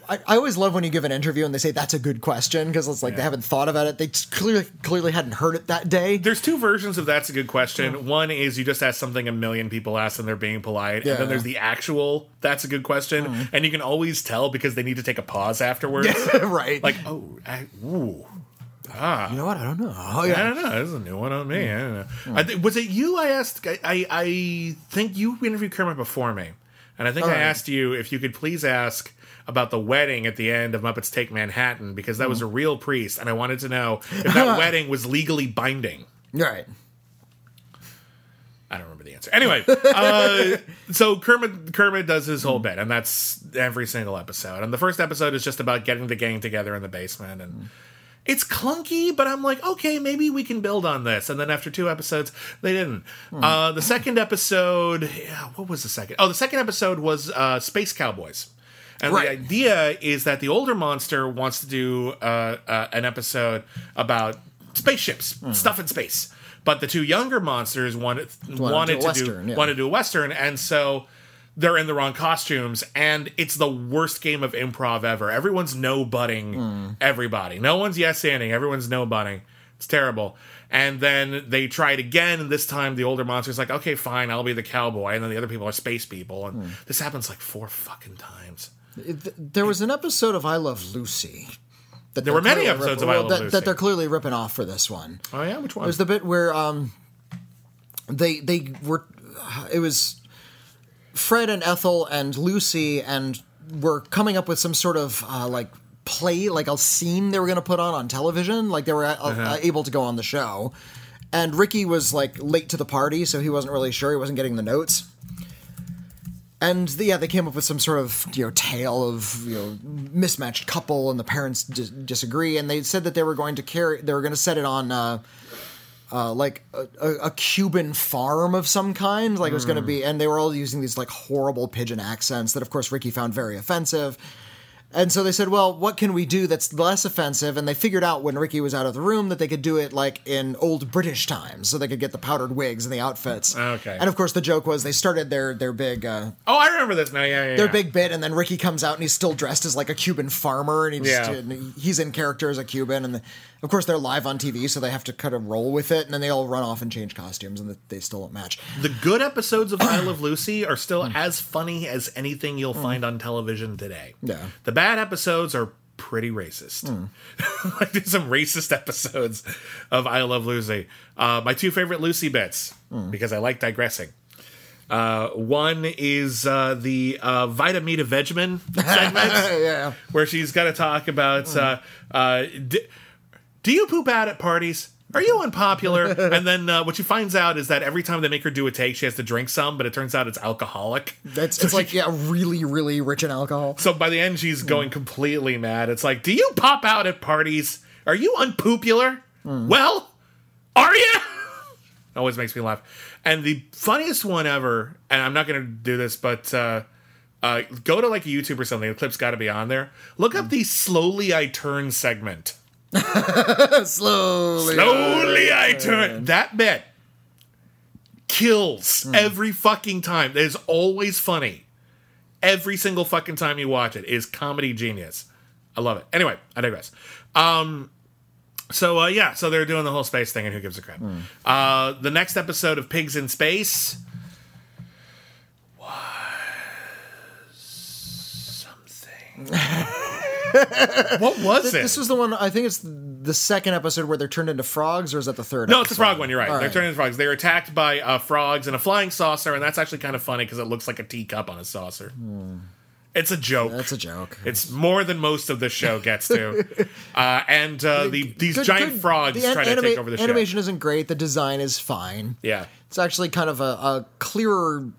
I, I always love when you give an interview and they say that's a good question because it's like they haven't thought about it. They just clearly clearly hadn't heard it that day. There's two versions of that's a good question. One is you just ask something a million people ask and they're being polite, and then there's the actual that's a good question, mm-hmm. and you can always tell because they need to take a pause afterwards. [LAUGHS] right. like, oh, I, ooh, ah. you know what? I don't know. Oh, I don't know. This is a new one on me. Mm. I don't know. Mm. I th- was it you? I asked. I, I I think you interviewed Kermit before me, and I think I Alright. asked you if you could please ask about the wedding at the end of Muppets Take Manhattan because that was a real priest, and I wanted to know if that [LAUGHS] wedding was legally binding. Right. I don't remember the answer. Anyway, [LAUGHS] uh, so Kermit Kermit does his whole bit, and that's every single episode. And the first episode is just about getting the gang together in the basement, and it's clunky, but I'm like, okay, maybe we can build on this. And then after two episodes, they didn't. Uh, the second episode, yeah, what was the second? Oh, the second episode was uh, Space Cowboys. And the idea is that the older monster wants to do uh, uh, an episode about spaceships, stuff in space. But the two younger monsters wanted wanted a to do yeah. wanted to do a western, and so they're in the wrong costumes, and it's the worst game of improv ever. Everyone's no butting Hmm. everybody. No one's yes anding. Everyone's no butting. It's terrible. And then they try it again, and this time the older monster's like, okay, fine, I'll be the cowboy, and then the other people are space people, and Hmm. this happens like four fucking times. There was an episode of I Love Lucy. That There were many episodes rip- of I Love that, Lucy. that they're clearly ripping off for this one. Oh yeah, which one? There's the bit where um, they they were it was Fred and Ethel and Lucy and were coming up with some sort of uh, like play like a scene they were going to put on on television like they were uh, Uh-huh. uh, able to go on the show and Ricky was like late to the party so he wasn't really sure he wasn't getting the notes and the, yeah, they came up with some sort of you know tale of you know mismatched couple, and the parents dis- disagree, and they said that they were going to carry, they were going to set it on. Uh, uh, like a, a, a Cuban farm of some kind, like it was going to be, and they were all using these like horrible pigeon accents that, of course, Ricky found very offensive. And so they said, well, what can we do that's less offensive? And they figured out when Ricky was out of the room that they could do it like in old British times, so they could get the powdered wigs and the outfits. Okay. And of course, the joke was they started their their big uh, oh, I remember this now. Yeah, yeah. their yeah. big bit, and then Ricky comes out and he's still dressed as like a Cuban farmer, and, he just, Yeah. and he's in character as a Cuban, and of course they're live on TV, so they have to kind of roll with it, and then they all run off and change costumes, and they still don't match. The good episodes of I Love [CLEARS THROAT] Lucy are still as funny as anything you'll find on television today. Yeah. The bad episodes are pretty racist. Hmm. [LAUGHS] like there's some racist episodes of I Love Lucy. Uh, my two favorite Lucy bits, Hmm. because I like digressing. Uh, one is uh, the uh, Vitameatavegamin [LAUGHS] segment yeah, where she's got to talk about Hmm. uh, uh, d- do you poop out at parties? Are you unpopular? and then uh, what she finds out is that every time they make her do a take, she has to drink some, but it turns out it's alcoholic. that's [LAUGHS] So it's she- like yeah, really, really rich in alcohol. So by the end, she's Hmm. going completely mad. It's like, do you pop out at parties? Are you unpopular? Hmm. Well, are you? [LAUGHS] Always makes me laugh. And the funniest one ever, and I'm not going to do this, but uh, uh, go to like a YouTube or something. The clip's got to be on there. Look Hmm. up the "Slowly I Turn" segment. [LAUGHS] Slowly, Slowly I turn. That bit kills Hmm. every fucking time. It is always funny. Every single fucking time you watch it It is comedy genius. I love it. Anyway, I digress. Um, so uh, yeah, so they're doing the whole space thing, and who gives a crap? Hmm. Uh, the next episode of Pigs in Space was something. [LAUGHS] [LAUGHS] what was it? This was the one. I think it's the second episode where they're turned into frogs, or is that the third? No, it's the frog one. You're right. All They're turned into frogs. They're attacked by uh, frogs and a flying saucer, and that's actually kind of funny because it looks like a teacup on a saucer. It's a joke. That's a joke. It's more than most of the show gets to, [LAUGHS] uh, and uh, the these Good- giant good- frogs the an- try to anima- take over the show. Animation isn't great. The design is fine. Yeah, It's actually kind of a, a clearer,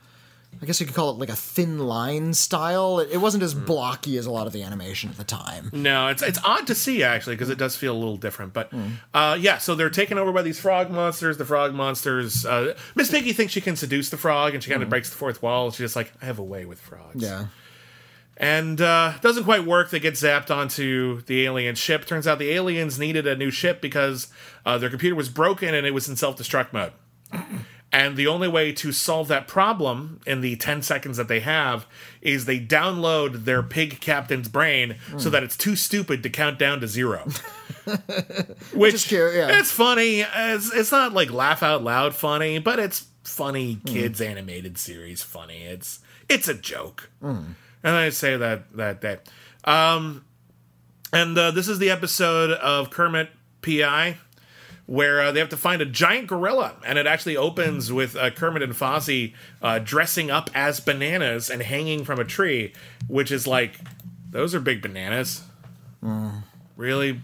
I guess you could call it like a thin line style. It, it wasn't as blocky as a lot of the animation at the time. no, it's it's odd to see actually because it does feel a little different. But uh, yeah, so they're taken over by these frog monsters. The frog monsters. Uh, Miss Piggy thinks she can seduce the frog, and she kind of breaks the fourth wall. She's just like, I have a way with frogs. Yeah. and uh, doesn't quite work. They get zapped onto the alien ship. Turns out the aliens needed a new ship because uh, their computer was broken and it was in self destruct mode. And the only way to solve that problem in the 10 seconds that they have is they download their pig captain's brain so that it's too stupid to count down to zero. [LAUGHS] Which is cute, yeah. it's funny. It's, it's not like laugh out loud funny, but it's funny kids animated series funny. It's it's a joke. And I say that that day. Um, and uh, this is the episode of Kermit PI where uh, they have to find a giant gorilla, and it actually opens with uh, Kermit and Fozzie uh, dressing up as bananas and hanging from a tree, which is like, those are big bananas. Really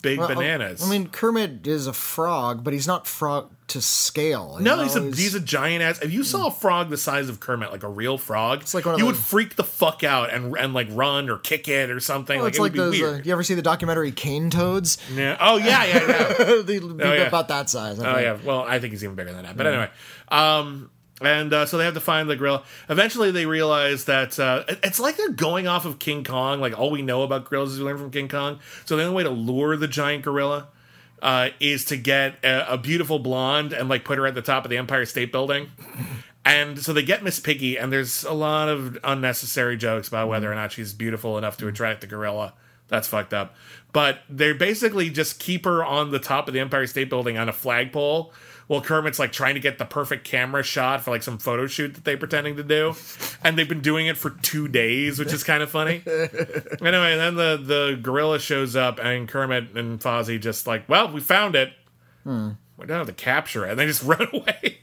big bananas. I mean, Kermit is a frog, but he's not frog to scale. No, know? he's a he's a giant ass. If you saw a frog the size of Kermit, like a real frog, it's like you would freak the fuck out and and like run or kick it or something. Well, like it's it like would be those. Uh, you ever see the documentary Cane Toads? yeah. Oh yeah, yeah, yeah. [LAUGHS] they Oh, yeah. about that size. I oh think. yeah. Well, I think he's even bigger than that. But anyway, um, and uh, so they have to find the gorilla. Eventually, they realize that uh, it's like they're going off of King Kong. Like all we know about gorillas is we learn from King Kong. So the only way to lure the giant gorilla. Uh, is to get a, a beautiful blonde and like put her at the top of the Empire State Building. [LAUGHS] And so they get Miss Piggy, and there's a lot of unnecessary jokes about whether or not she's beautiful enough to attract the gorilla. That's fucked up. But they basically just keep her on the top of the Empire State Building on a flagpole while Kermit's like trying to get the perfect camera shot for like some photo shoot that they're pretending to do. And they've been doing it for two days, which is kind of funny. [LAUGHS] anyway, then the, the gorilla shows up, and Kermit and Fozzie just like, well, we found it. Hmm. We don't have to capture it. And they just [LAUGHS] run away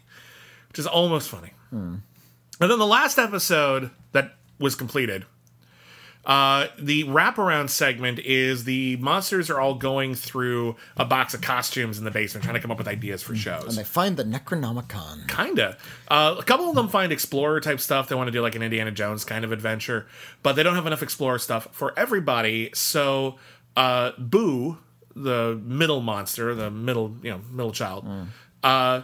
which is almost funny. Hmm. And then the last episode that was completed, uh, the wraparound segment is the monsters are all going through a box of costumes in the basement, trying to come up with ideas for shows. And they find the Necronomicon. Kinda. Uh, a couple of them find explorer type stuff. They want to do like an Indiana Jones kind of adventure, but they don't have enough explorer stuff for everybody. So, uh, Boo, the middle monster, the middle, you know, middle child, uh,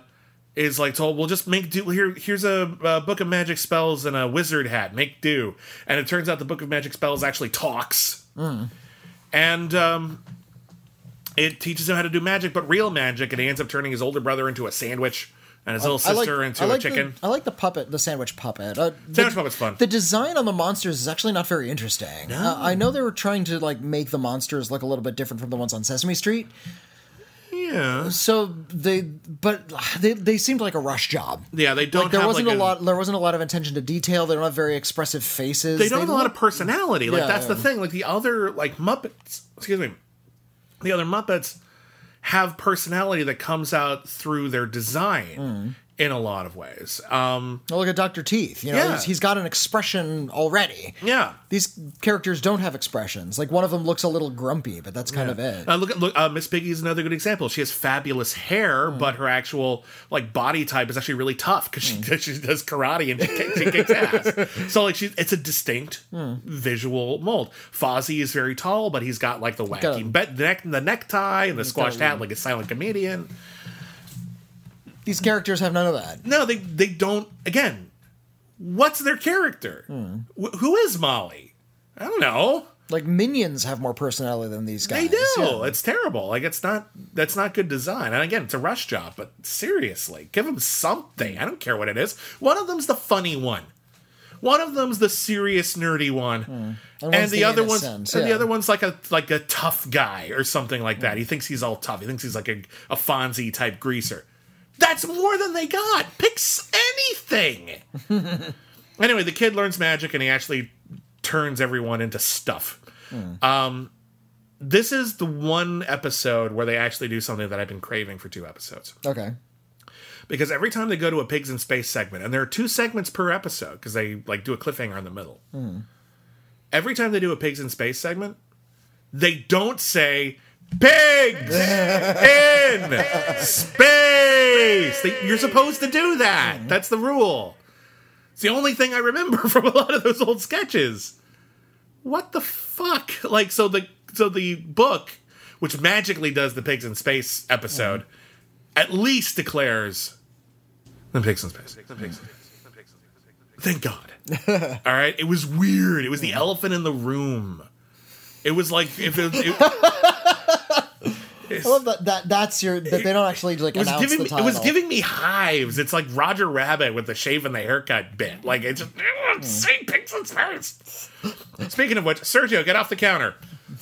is like told, "Well, just make do. Here, here's a, uh book of magic spells and a wizard hat. Make do." And it turns out the book of magic spells actually talks, and um, it teaches him how to do magic, but real magic. And he ends up turning his older brother into a sandwich and his little I like- sister into like a chicken. The, I like the puppet, the sandwich puppet. Uh, Sandwich the, puppet's fun. The design on the monsters is actually not very interesting. Uh, I know they were trying to like make the monsters look a little bit different from the ones on Sesame Street. Yeah, So they, but they they seemed like a rush job. yeah. They don't. Like there have wasn't like a lot. There wasn't a lot of attention to detail. They don't have very expressive faces. They don't have a lot of personality. Like Yeah, that's the thing. Like the other like Muppets. Excuse me. The other Muppets have personality that comes out through their design Hmm. In a lot of ways. Um, Well, look at Doctor Teeth. You know, Yeah. he's, he's got an expression already. yeah. These characters don't have expressions. Like one of them looks a little grumpy, but that's kind of it. Uh, look at look. Uh, Miss Piggy is another good example. She has fabulous hair, Hmm. but her actual like body type is actually really tough because she she does karate and she, she kicks ass. [LAUGHS] So like she, it's a distinct Hmm. visual mold. Fozzie is very tall, but he's got like the got wacky a- be- neck, the necktie and the squashed hat, like a silent comedian. These characters have none of that. No, they they don't. Again, what's their character? Hmm. Wh- who is Molly? I don't know. Like minions have more personality than these guys. They do. Yeah. It's terrible. Like it's not. That's not good design. And again, it's a rush job. But seriously, give them something. I don't care what it is. One of them's the funny one. One of them's the serious nerdy one, and, Hmm. one's the, the other one's innocent, and the other one's like a like a tough guy or something like that. He thinks he's all tough. He thinks he's like a, a Fonzie type greaser. That's more than they got. Pick anything. [LAUGHS] anyway, the kid learns magic and he actually turns everyone into stuff. Um, this is the one episode where they actually do something that I've been craving for two episodes. Okay. Because every time they go to a pigs in space segment, and there are two segments per episode, because they like do a cliffhanger in the middle. every time they do a pigs in space segment, they don't say pigs [LAUGHS] in space. You're supposed to do that. Mm-hmm. That's the rule. It's the only thing I remember [LAUGHS] from a lot of those old sketches. What the fuck? Like so the so the book, which magically does the pigs in space episode, mm-hmm. at least declares the pigs in space. The pigs in space. Thank God. [LAUGHS] All right, it was weird. It was the elephant in the room. It was like if it, it, I love that, that that's your that they don't actually like announce giving the me, title. it was giving me hives. It's like Roger Rabbit with the shave and the haircut bit. Like it's just Hmm. say pigs in. Speaking of which, Sergio, get off the counter.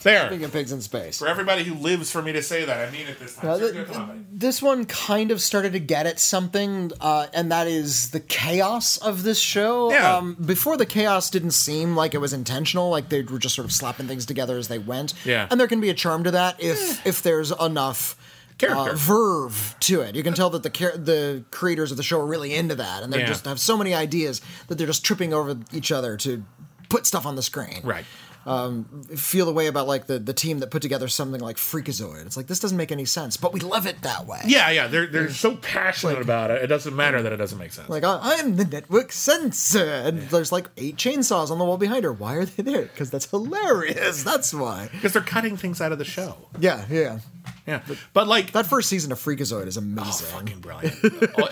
There. Speaking of pigs in space. For everybody who lives for me to say that, I mean it this time. Uh, Sergio, th- come on, buddy. this one kind of started to get at something, uh, and that is the chaos of this show. Yeah. Um, before the chaos didn't seem like it was intentional, like they were just sort of slapping things together as they went. Yeah. and there can be a charm to that if if there's enough. Character. Uh, verve to it. You can tell that the char- the creators of the show are really into that, and they Yeah. just have so many ideas that they're just tripping over each other to put stuff on the screen Right. Um, feel the way about like the, the team that put together something like Freakazoid. It's like this doesn't make any sense, but we love it that way. Yeah, yeah. They're they're so passionate about it. It doesn't matter that it doesn't make sense. Like I, I'm the network censor, and there's like eight chainsaws on the wall behind her. Why are they there? Because that's hilarious. That's why. [LAUGHS] Because they're cutting things out of the show. Yeah, yeah. Yeah. But like That first season of Freakazoid is amazing. fucking brilliant.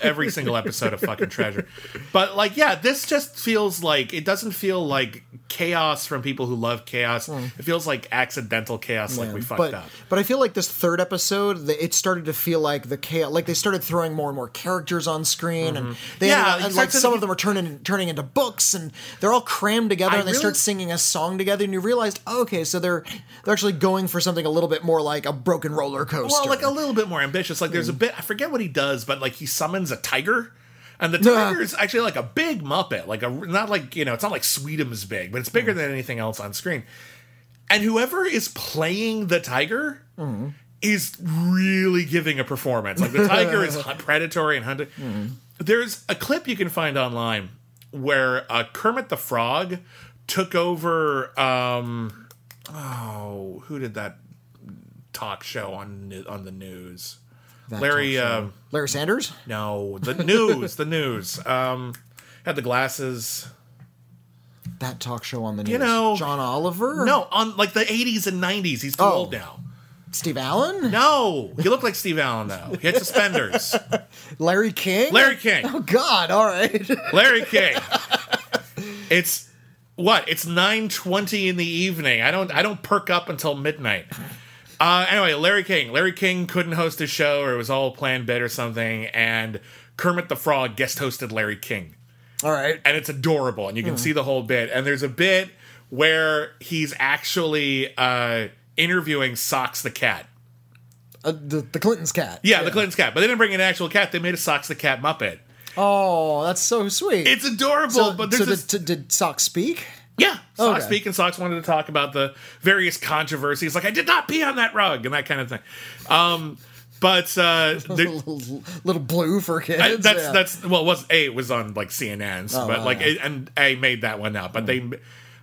Every single episode of fucking treasure. But like, yeah, this just feels like it doesn't feel like chaos from people who love chaos. It feels like accidental chaos, like we fucked but up. but I feel like this third episode, the, it started to feel like the chaos. Like they started throwing more and more characters on screen, and they Mm-hmm. Yeah, ended and like some of them are turning turning into books, and they're all crammed together, I and they really- start singing a song together, and you realized, oh, okay, so they're they're actually going for something a little bit more like a broken roller coaster. Well, like a little bit more ambitious. Like there's a bit I forget what he does, but like he summons a tiger. And the tiger is actually like a big Muppet, like a not like you know, it's not like Sweetums big, but it's bigger than anything else on screen. And whoever is playing the tiger is really giving a performance. Like the tiger is [LAUGHS] hunt- predatory and hunting. There's a clip you can find online where uh, Kermit the Frog took over. Um, oh, who did that talk show on on the news? That Larry. Um, Larry Sanders. no, the news. the news. Um, had the glasses. That talk show on the news. You know- John Oliver. No, on like the 80s and 90s. He's too Oh. old now. Steve Allen. No, he looked like Steve Allen though. He had suspenders. [LAUGHS] Larry King. Larry King. Oh God! All right. [LAUGHS] Larry King. It's what? It's 9:20 in the evening. I don't I don't perk up until midnight. Uh, anyway, Larry King. Larry King couldn't host his show, or it was all planned bit or something, and Kermit the Frog guest hosted Larry King. All right. and it's adorable and you can see the whole bit and there's a bit where he's actually uh interviewing socks the cat Uh, the the Clinton's cat. yeah, the clinton's cat but they didn't bring an actual cat they made a socks the cat muppet Oh, that's so sweet. it's adorable so, but there's so this, did, did Sock speak? Yeah socks Okay. speak and socks wanted to talk about the various controversies like i did not pee on that rug and that kind of thing um but uh there- little, little blue for kids. I- that's yeah. that's well, it was a it was on like CNN's, Oh, but wow, like yeah. it, and a made that one up, but they.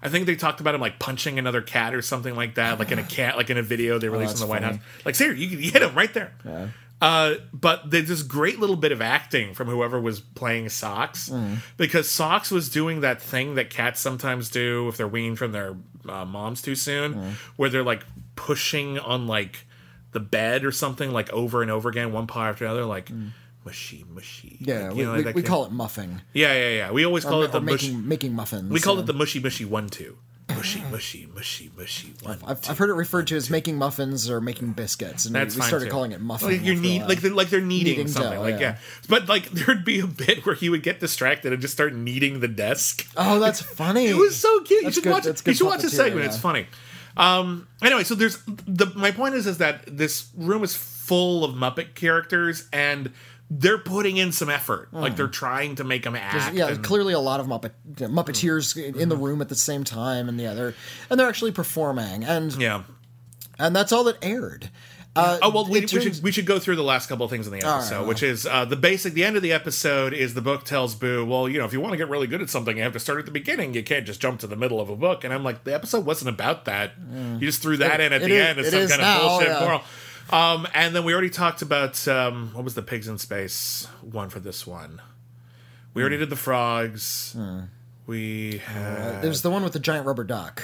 I think they talked about him like punching another cat or something like that, like in a [SIGHS] cat, like in a video they released in Oh, that's the White funny. House. Like, see, you, you hit him right there. Uh, but there's this great little bit of acting from whoever was playing Socks, Mm. because Socks was doing that thing that cats sometimes do if they're weaned from their uh, moms too soon, Mm. where they're like pushing on like the bed or something like over and over again, one paw after another, like mushy, mushy. Mm. Yeah, Like, we, know, we, like we call it muffing. Yeah, yeah, yeah. We always call Or, it the or mush. making making muffins. We call yeah. it the mushy, mushy one two. Mushy, mushy, mushy, mushy one. I've, I've heard it referred to as making muffins or making biscuits, and That's we fine started too. calling it muffin. Like you're after need, like they're like they're kneading, Kneading something. dough, like yeah. yeah. but like there'd be a bit where he would get distracted and just start kneading the desk. oh, that's [LAUGHS] funny. It was so cute. You should good- watch it. You should watch this puppeteering, segment. yeah. It's funny. Um. Anyway, so there's the my point is is that this room is full of Muppet characters and they're putting in some effort. Like they're trying to make them act. yeah, and- clearly a lot of Muppet Muppeteers in the room at the same time, and yeah, they're and they're actually performing, and yeah. and that's all that aired. Uh, Oh well, we, it we should we should go through the last couple of things in the right, episode, well. which is uh, the basic. The end of the episode is the book tells Boo, well, you know, if you want to get really good at something, you have to start at the beginning. You can't just jump to the middle of a book. And I'm like, the episode wasn't about that. You just threw that in at the is- end as some kind now, of bullshit yeah. moral. Um, and then we already talked about um, what was the pigs in space one for this one. We already did the frogs. We had. It was the one with the giant rubber duck.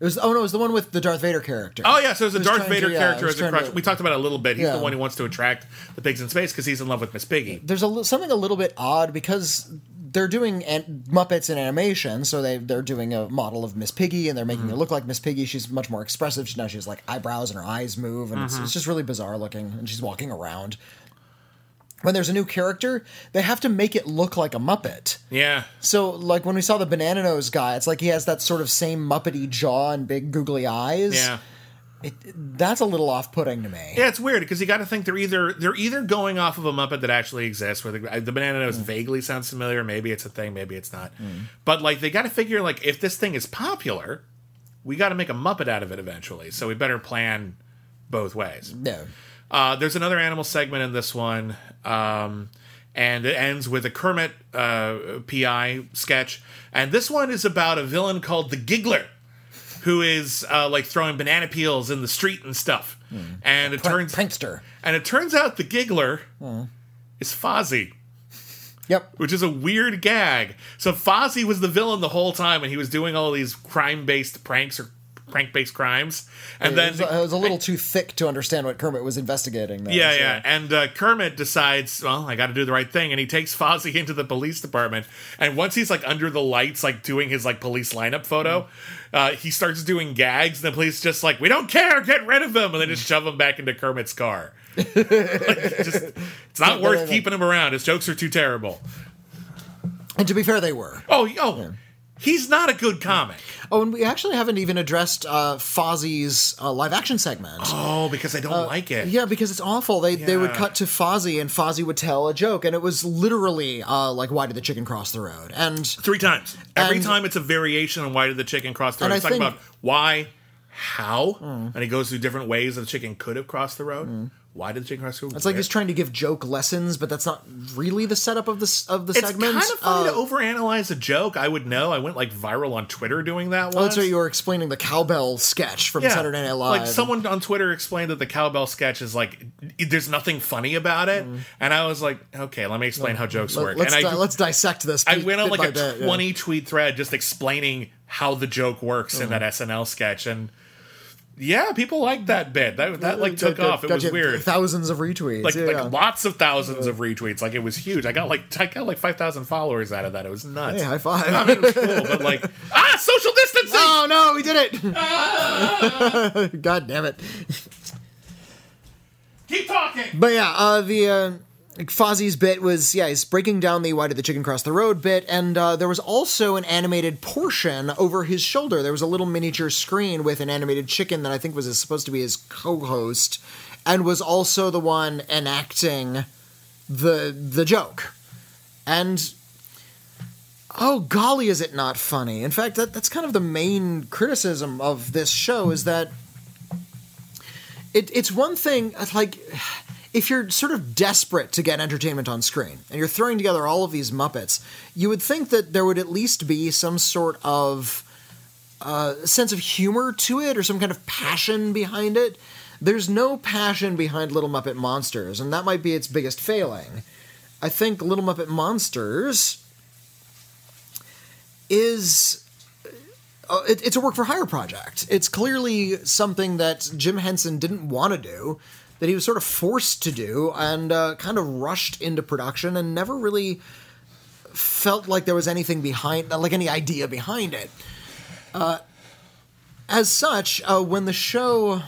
It was oh no, it was the one with the Darth Vader character. Oh yeah, so there's a Who's Darth trying to- Vader yeah, character as a crush. to- we talked about it a little bit. He's Yeah. the one who wants to attract the pigs in space because he's in love with Miss Piggy. There's a something a little bit odd because they're doing an- Muppets in animation, so they they're doing a model of Miss Piggy and they're making mm-hmm. her look like Miss Piggy. She's much more expressive. Now she has like eyebrows and her eyes move, and it's, mm-hmm. it's just really bizarre looking. And she's walking around. When there's a new character, they have to make it look like a Muppet. Yeah. So, like when we saw the Banana Nose guy, it's like he has that sort of same Muppety jaw and big googly eyes. Yeah. That's a little off-putting to me. Yeah, it's weird because you got to think they're either they're either going off of a Muppet that actually exists, where the, the banana nose vaguely sounds familiar. Maybe it's a thing, maybe it's not. But like they got to figure like if this thing is popular, we got to make a Muppet out of it eventually. So we better plan both ways. No. Uh, there's another animal segment in this one, um, and it ends with a Kermit uh, PI sketch. And this one is about a villain called the Giggler, who is uh, like throwing banana peels in the street and stuff. And it turns Prankster. and it turns out the Giggler is Fozzie Yep. which is a weird gag. So Fozzie was the villain the whole time, and he was doing all these crime-based pranks or prank-based crimes. And it, then, was, it was a little [LAUGHS] too thick to understand what Kermit was investigating. Though, yeah, so- yeah, and uh, Kermit decides, well, I got to do the right thing, and he takes Fozzie into the police department. And once he's like under the lights, like doing his like police lineup photo, uh, he starts doing gags. And the police just like, we don't care, get rid of him, and they just shove him back into Kermit's car. [LAUGHS] like, just, it's not worth keeping him around. His jokes are too terrible. And to be fair, they were. Oh, oh, he's not a good comic. Oh, and we actually haven't even addressed uh, Fozzie's uh, live action segment. Oh, because I don't like it. Yeah, because it's awful. They they would cut to Fozzie and Fozzie would tell a joke, and it was literally uh, like, "Why did the chicken cross the road?" And Three times. Every And- time it's a variation on why did the chicken cross the road. And I He's talking think- about why, how, and he goes through different ways that the chicken could have crossed the road. Why did the chicken cross the it's like he's trying to give joke lessons, but that's not really the setup of this of the It's segment. kind of funny Uh, to overanalyze a joke. I would know. I went like viral on Twitter doing that Oh, once. that's what you were explaining the cowbell sketch from Yeah. Saturday Night Live. Like someone on Twitter explained that the cowbell sketch is like there's nothing funny about it, and I was like, okay, let me explain how jokes Let, work. us and I let's dissect this. I went on like a bit, yeah. 20 tweet thread just explaining how the joke works in that SNL sketch and yeah, people liked that bit. That that like took Got- off. It got was weird. Thousands of retweets. Like yeah, like lots of thousands of retweets. Like it was huge. I got like I got like 5,000 followers out of that. It was nuts. Hey, high five. I mean, it was cool, but like [LAUGHS] ah, social distancing. Oh no, we did it! [LAUGHS] God damn it! Keep talking. But yeah, uh, the uh, Fozzie's bit was yeah, he's breaking down the "Why did the chicken cross the road?" bit, and uh, there was also an animated portion over his shoulder. There was a little miniature screen with an animated chicken that I think was supposed to be his co-host, and was also the one enacting the the joke. And oh golly, is it not funny? In fact, that, that's kind of the main criticism of this show is that it, it's one thing like if you're sort of desperate to get entertainment on screen and you're throwing together all of these muppets you would think that there would at least be some sort of uh, sense of humor to it or some kind of passion behind it. There's no passion behind little muppet monsters and that might be its biggest failing. I think little muppet monsters is uh, it, it's a work for hire project. It's clearly something that Jim Henson didn't want to do, that he was sort of forced to do, and uh, kind of rushed into production, and never really felt like there was anything behind, like any idea behind it. Uh, as such, uh, when the show,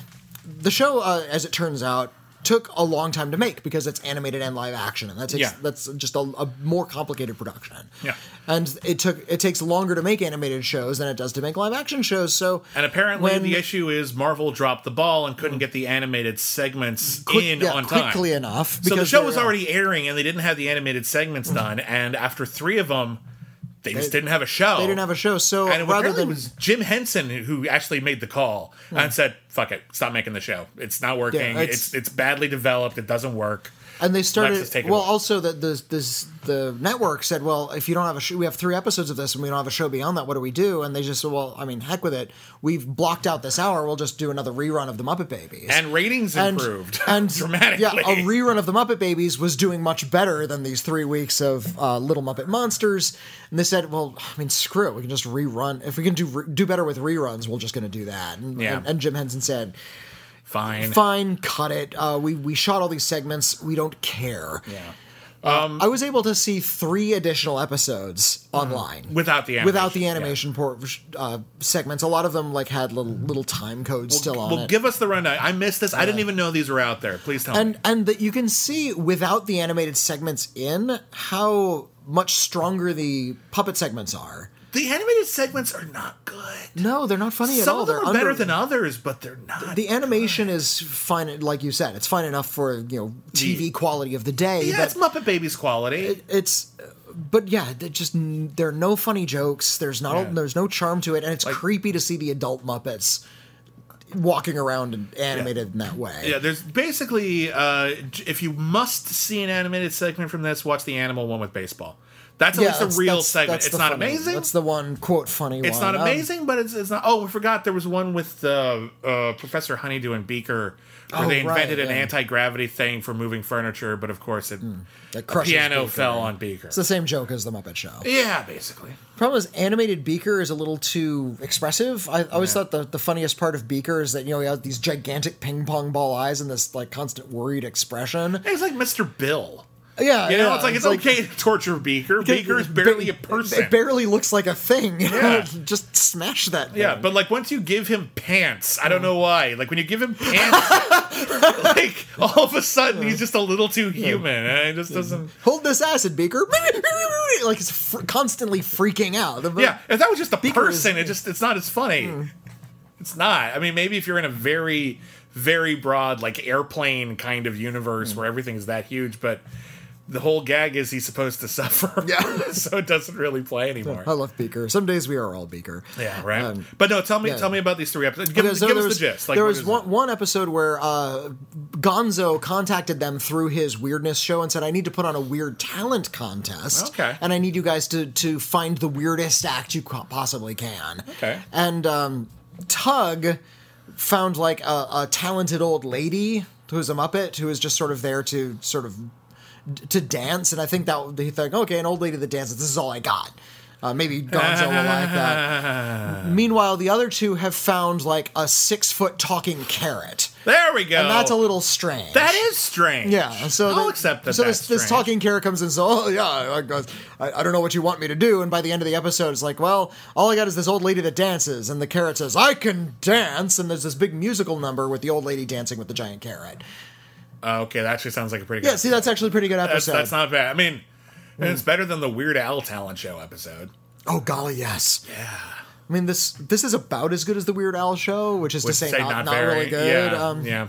the show, uh, as it turns out, took a long time to make because it's animated and live action, and that takes Yeah. that's just a, a more complicated production. Yeah. and it took it takes longer to make animated shows than it does to make live action shows. So And apparently, when- the issue is Marvel dropped the ball and couldn't get the animated segments quick- in yeah, on time. quickly enough. So the show was already airing, and they didn't have the animated segments done. And after three of them, they just didn't have a show. they didn't have a show. So And rather than it was Jim Henson who actually made the call and hmm. said, "Fuck it, stop making the show. It's not working. Yeah, it's- it's, it's badly developed. It doesn't work." And they started Let's just take it well also that the this the network said well if you don't have a show we have three episodes of this and we don't have a show beyond that what do we do and they just said well i mean heck with it we've blocked out this hour we'll just do another rerun of the muppet babies And ratings and, improved [LAUGHS] and [LAUGHS] dramatically. Yeah, a rerun of the Muppet Babies was doing much better than these three weeks of uh, Little Muppet Monsters. And they said, "Well, I mean, screw it. We can just rerun. If we can do do better with reruns, we're just going to do that." And, Yeah. and, and Jim Henson said, Fine. "Fine, cut it. Uh, we we shot all these segments. We don't care." Yeah. I was able to see three additional episodes online Without the without the animation, animation por- uh, segments. A lot of them like had little little time codes still on Well, it. give us the rundown. I missed this. I didn't even know these were out there. Please tell me. and and that you can see without the animated segments in how much stronger the puppet segments are. The animated segments are not good. No, they're not funny at all. Some of them they're are better under- than others, but they're not. the animation is fine, like you said. It's fine enough for you know TV quality of the day. yeah, it's Muppet Babies quality. it's but yeah, just there are no funny jokes. There's not Yeah. there's no charm to it, and it's creepy to see the adult Muppets walking around and animated in that way. yeah, there's basically uh, if you must see an animated segment from this, watch the animal one with baseball. That's at Yeah, least a real that's- segment. that's It's not funny- amazing. That's the one quote funny It's one. not Um, amazing, but it's, it's not. Oh, I forgot there was one with uh, uh, Professor Honeydew and Beaker where Oh, they right, invented an yeah. anti gravity thing for moving furniture, but of course it that a piano Beaker. fell on Beaker. It's the same joke as the Muppet Show. yeah, basically. Problem is, animated Beaker is a little too expressive. I always thought the, the funniest part of Beaker is that you know he has these gigantic ping pong ball eyes and this like constant worried expression. It's like Mr. Bill. Yeah, You know, yeah, it's like it's, okay to torture Beaker. Beaker is barely a person. It barely looks like a thing. [LAUGHS] Yeah. Just smash that. Yeah, but like once you give him pants, I don't oh. know why. Like when you give him pants, [LAUGHS] like all of a sudden he's just a little too human, and it just doesn't. hold this acid, Beaker. [LAUGHS] like it's fr- constantly freaking out. Yeah, if that was just a Beaker is- person, it just it's not as funny. Hmm. It's not. I mean, maybe if you're in a very, very broad like airplane kind of universe hmm. where everything's that huge, but the whole gag is he's supposed to [LAUGHS] suffer. Yeah. [LAUGHS] so it doesn't really play anymore. I love Beaker. Some days we are all Beaker. Yeah, right. Um, but no, tell me, yeah. tell me about these three episodes. Give, Because give there us was, the gist. Like, there was one, one episode where uh, Gonzo contacted them through his weirdness show and said, "I need to put on a weird talent contest, Okay. and I need you guys to to find the weirdest act you possibly can." Okay. And um, Tug found like a, a talented old lady who's a Muppet who is just sort of there to sort of to dance, and I think that he thought, okay, an old lady that dances. This is all I got. Uh, maybe Gonzo will like that. [LAUGHS] Meanwhile, the other two have found like a six foot talking carrot, There we go. and that's a little strange. That is strange. yeah. So I'll the- accept that. So this, this talking carrot comes in. So oh yeah, I, I, I don't know what you want me to do. And by the end of the episode, it's like, well, all I got is this old lady that dances, and the carrot says, I can dance, and there's this big musical number with the old lady dancing with the giant carrot. Uh, okay, that actually sounds like a pretty good. Yeah, see, that's actually a pretty good that's, episode. that's not bad. I mean, it's better than the Weird Al talent show episode. oh golly, yes. Yeah. I mean, this this is about as good as the Weird Al show, which is to say, not, not, really good. Yeah, um, yeah.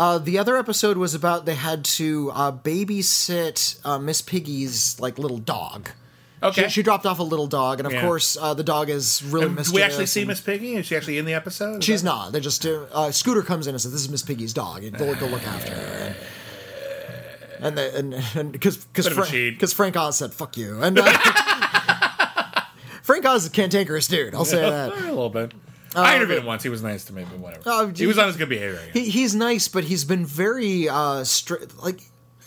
Uh, the other episode was about they had to uh, babysit uh, Miss Piggy's like little dog. Okay. She, she dropped off a little dog, and of Yeah. course, uh, the dog is really And do we actually see Miss Piggy? Is she actually in the episode? Is She's that- not. They just uh, uh, Scooter comes in and says, "This is Miss Piggy's dog. Go, go look after her." And they, and and because because because Frank Oz said "fuck you," and uh, [LAUGHS] Frank Oz is a cantankerous dude. I'll say that. a little bit. I interviewed but- him once. He was nice to me, but whatever. Oh, he was on his good behavior. He, he's nice, but he's been very uh, stri- like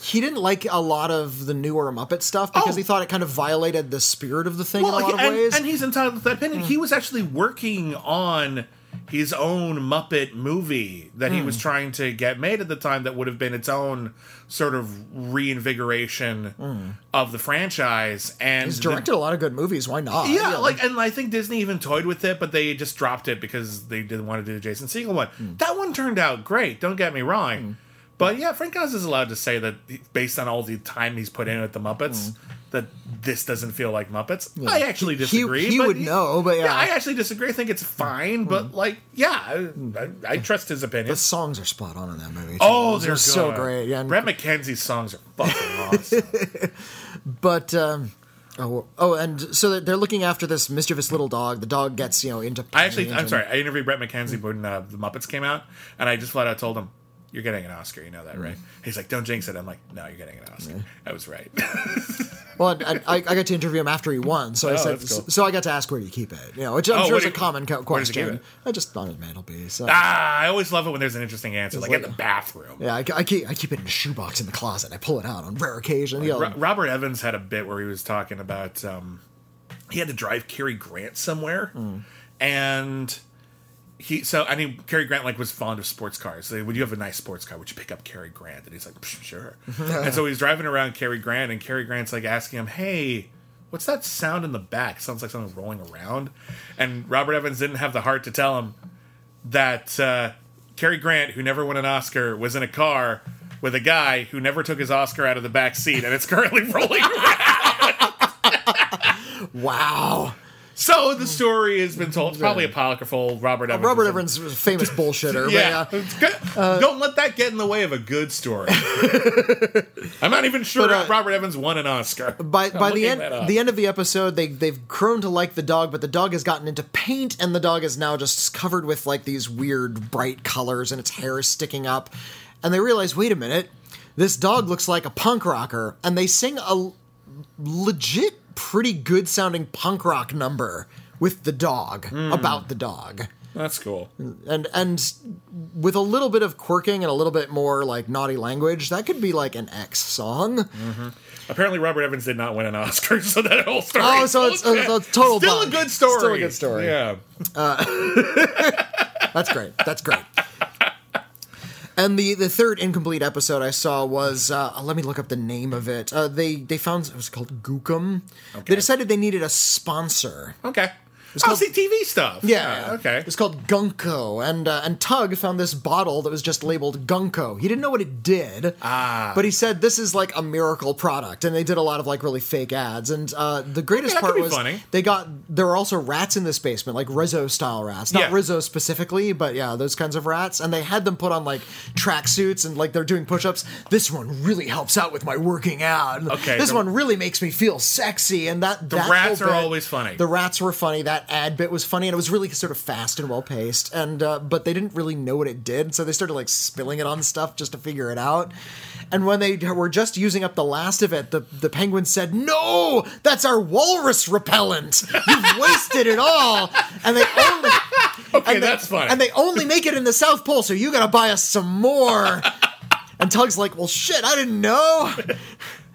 he didn't like a lot of the newer Muppet stuff because Oh. he thought it kind of violated the spirit of the thing well, in a lot of and, ways. and he's entitled to that opinion. He was actually working on his own Muppet movie that he Hmm. was trying to get made at the time that would have been its own sort of reinvigoration of the franchise. And Hmm. he's the- directed a lot of good movies. Why not? yeah, like, and I think Disney even toyed with it, but they just dropped it because they didn't want to do the Jason Segel one. Hmm. That one turned out great. Don't get me wrong, but yeah, Frank Oz is allowed to say that based on all the time he's put in at the Muppets, that this doesn't feel like Muppets. I actually. He- disagree. he but would know, but yeah. Hmm. I actually disagree. I think it's fine, but like, yeah, I, I, I trust his opinion. the songs are spot on in that movie. too. Oh, they're are so great. Yeah, Bret McKenzie's songs are fucking awesome. [LAUGHS] but um, Oh, oh, and so they're- they're looking after this mischievous little dog. The dog gets you know into. I actually, I'm sorry. I interviewed Bret McKenzie when uh, the Muppets came out, and I just flat out told him, "You're getting an Oscar. You know that, right?" He's like, "Don't jinx it." I'm like, "No, you're getting an Oscar." I was right. [LAUGHS] Well, and I, I got to interview him after he won, so I Oh, said, that's cool. so I got to ask where do you keep it? You know, which I'm Oh, sure is a you- common co- where does he keep question. it? I just on his mantelpiece. So. ah, I always love it when there's an interesting answer, like, in the bathroom. Yeah, I, I keep I keep it in a shoebox in the closet. I pull it out on rare occasion. You know, Ro- Robert Evans had a bit where he was talking about um, he had to drive Cary Grant somewhere, and he so I mean Cary Grant like was fond of sports cars. So would you have a nice sports car? Would you pick up Cary Grant? And he's like, "Psh, sure. [LAUGHS] and so he's driving around Cary Grant, and Cary Grant's like asking him, "Hey." What's that sound in the back? sounds like something rolling around. And Robert Evans didn't have the heart to tell him that uh, Cary Grant, who never won an Oscar, was in a car with a guy who never took his Oscar out of the back seat, and it's currently [LAUGHS] rolling around. [LAUGHS] wow. So the story has been told. It's probably apocryphal. Robert Evans. Robert Evans was a famous [LAUGHS] bullshitter. Yeah. but, good. Don't let that get in the way of a good story. [LAUGHS] I'm not even sure But, uh, Robert Evans won an Oscar. by I'm by the end the end of the episode they they've grown to like the dog but the dog has gotten into paint and the dog is now just covered with like these weird bright colors and its hair is sticking up and they realize wait a minute this dog looks like a punk rocker and they sing a legit pretty good sounding punk rock number with the dog Hmm. about the dog That's cool. and and with a little bit of quirking and a little bit more like naughty language that could be like an X song Apparently, Robert Evans did not win an Oscar, [LAUGHS] so that whole story. Oh, so it's- bullshit. it's a total Still bunk. a good story. Still a good story. Yeah. [LAUGHS] That's great. That's great. And the, the third incomplete episode I saw was uh, let me look up the name of it. Uh, they they found it was called Gookum. They decided they needed a sponsor. Okay. It's Oh, called- see TV stuff. Yeah, okay. It's called Gunko, and uh, and Tug found this bottle that was just labeled Gunko. He didn't know what it did, Ah. but he said this is like a miracle product, and they did a lot of like really fake ads. And uh, the greatest could part was funny. they got there were also rats in this basement, like Rizzo style rats, not Yeah. Rizzo specifically, but yeah, those kinds of rats. And they had them put on like tracksuits and like they're doing push-ups. This one really helps out with my working out. Okay, this the- one really makes me feel sexy. And that The that rats are bit- always funny. The rats were funny. That ad bit was funny, and it was really sort of fast and well paced. And uh, but they didn't really know what it did, so they started like spilling it on stuff just to figure it out. And when they were just using up the last of it, the the penguin said, "No, that's our walrus repellent. You've [LAUGHS] wasted it all." And they only [LAUGHS] Okay, they- that's funny. And they only make it in the South Pole, so you got to buy us some more. And Tug's like, "Well, shit, I didn't know."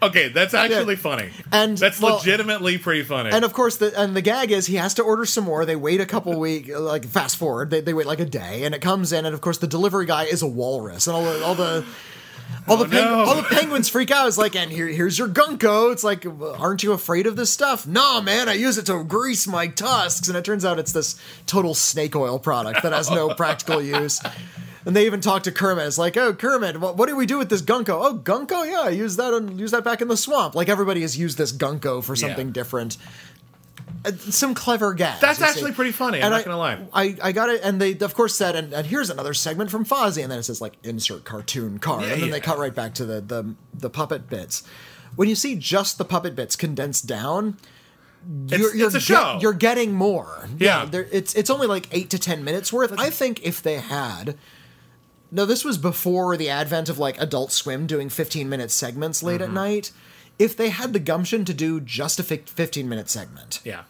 Okay, that's actually funny. And, that's well- legitimately pretty funny. And of course, the and the gag is he has to order some more. They wait a couple [LAUGHS] week, like fast forward, they, they wait like a day, and it comes in, and of course, the delivery guy is a walrus, and all the all the. All the, Oh, peng- no. all the penguins freak out. It's like, and here, here's your gunko. It's like, aren't you afraid of this stuff? No, man, I use it to grease my tusks. And it turns out it's this total snake oil product that has no practical use. And they even talk to Kermit. It's like, oh, Kermit, what, what do we do with this gunko? Oh, gunko, yeah, I use that on, use that back in the swamp. Like everybody has used this gunko for something Yeah. different. Uh, some clever gags. That's you see. actually pretty funny. I'm And not I- gonna lie. I, I got it, and they of course said, and, and here's another segment from Fozzie, and then it says like insert cartoon card, Yeah, and then they cut right back to the, the the puppet bits. When you see just the puppet bits condensed down, It's, you're, you're it's a get- show. you're getting more. Yeah. there- it's it's only like eight to ten minutes worth. I think if they had. No, this was before the advent of like Adult Swim doing 15 minute segments late Mm-hmm. at night. If they had the gumption to do just a 15 minute segment, yeah.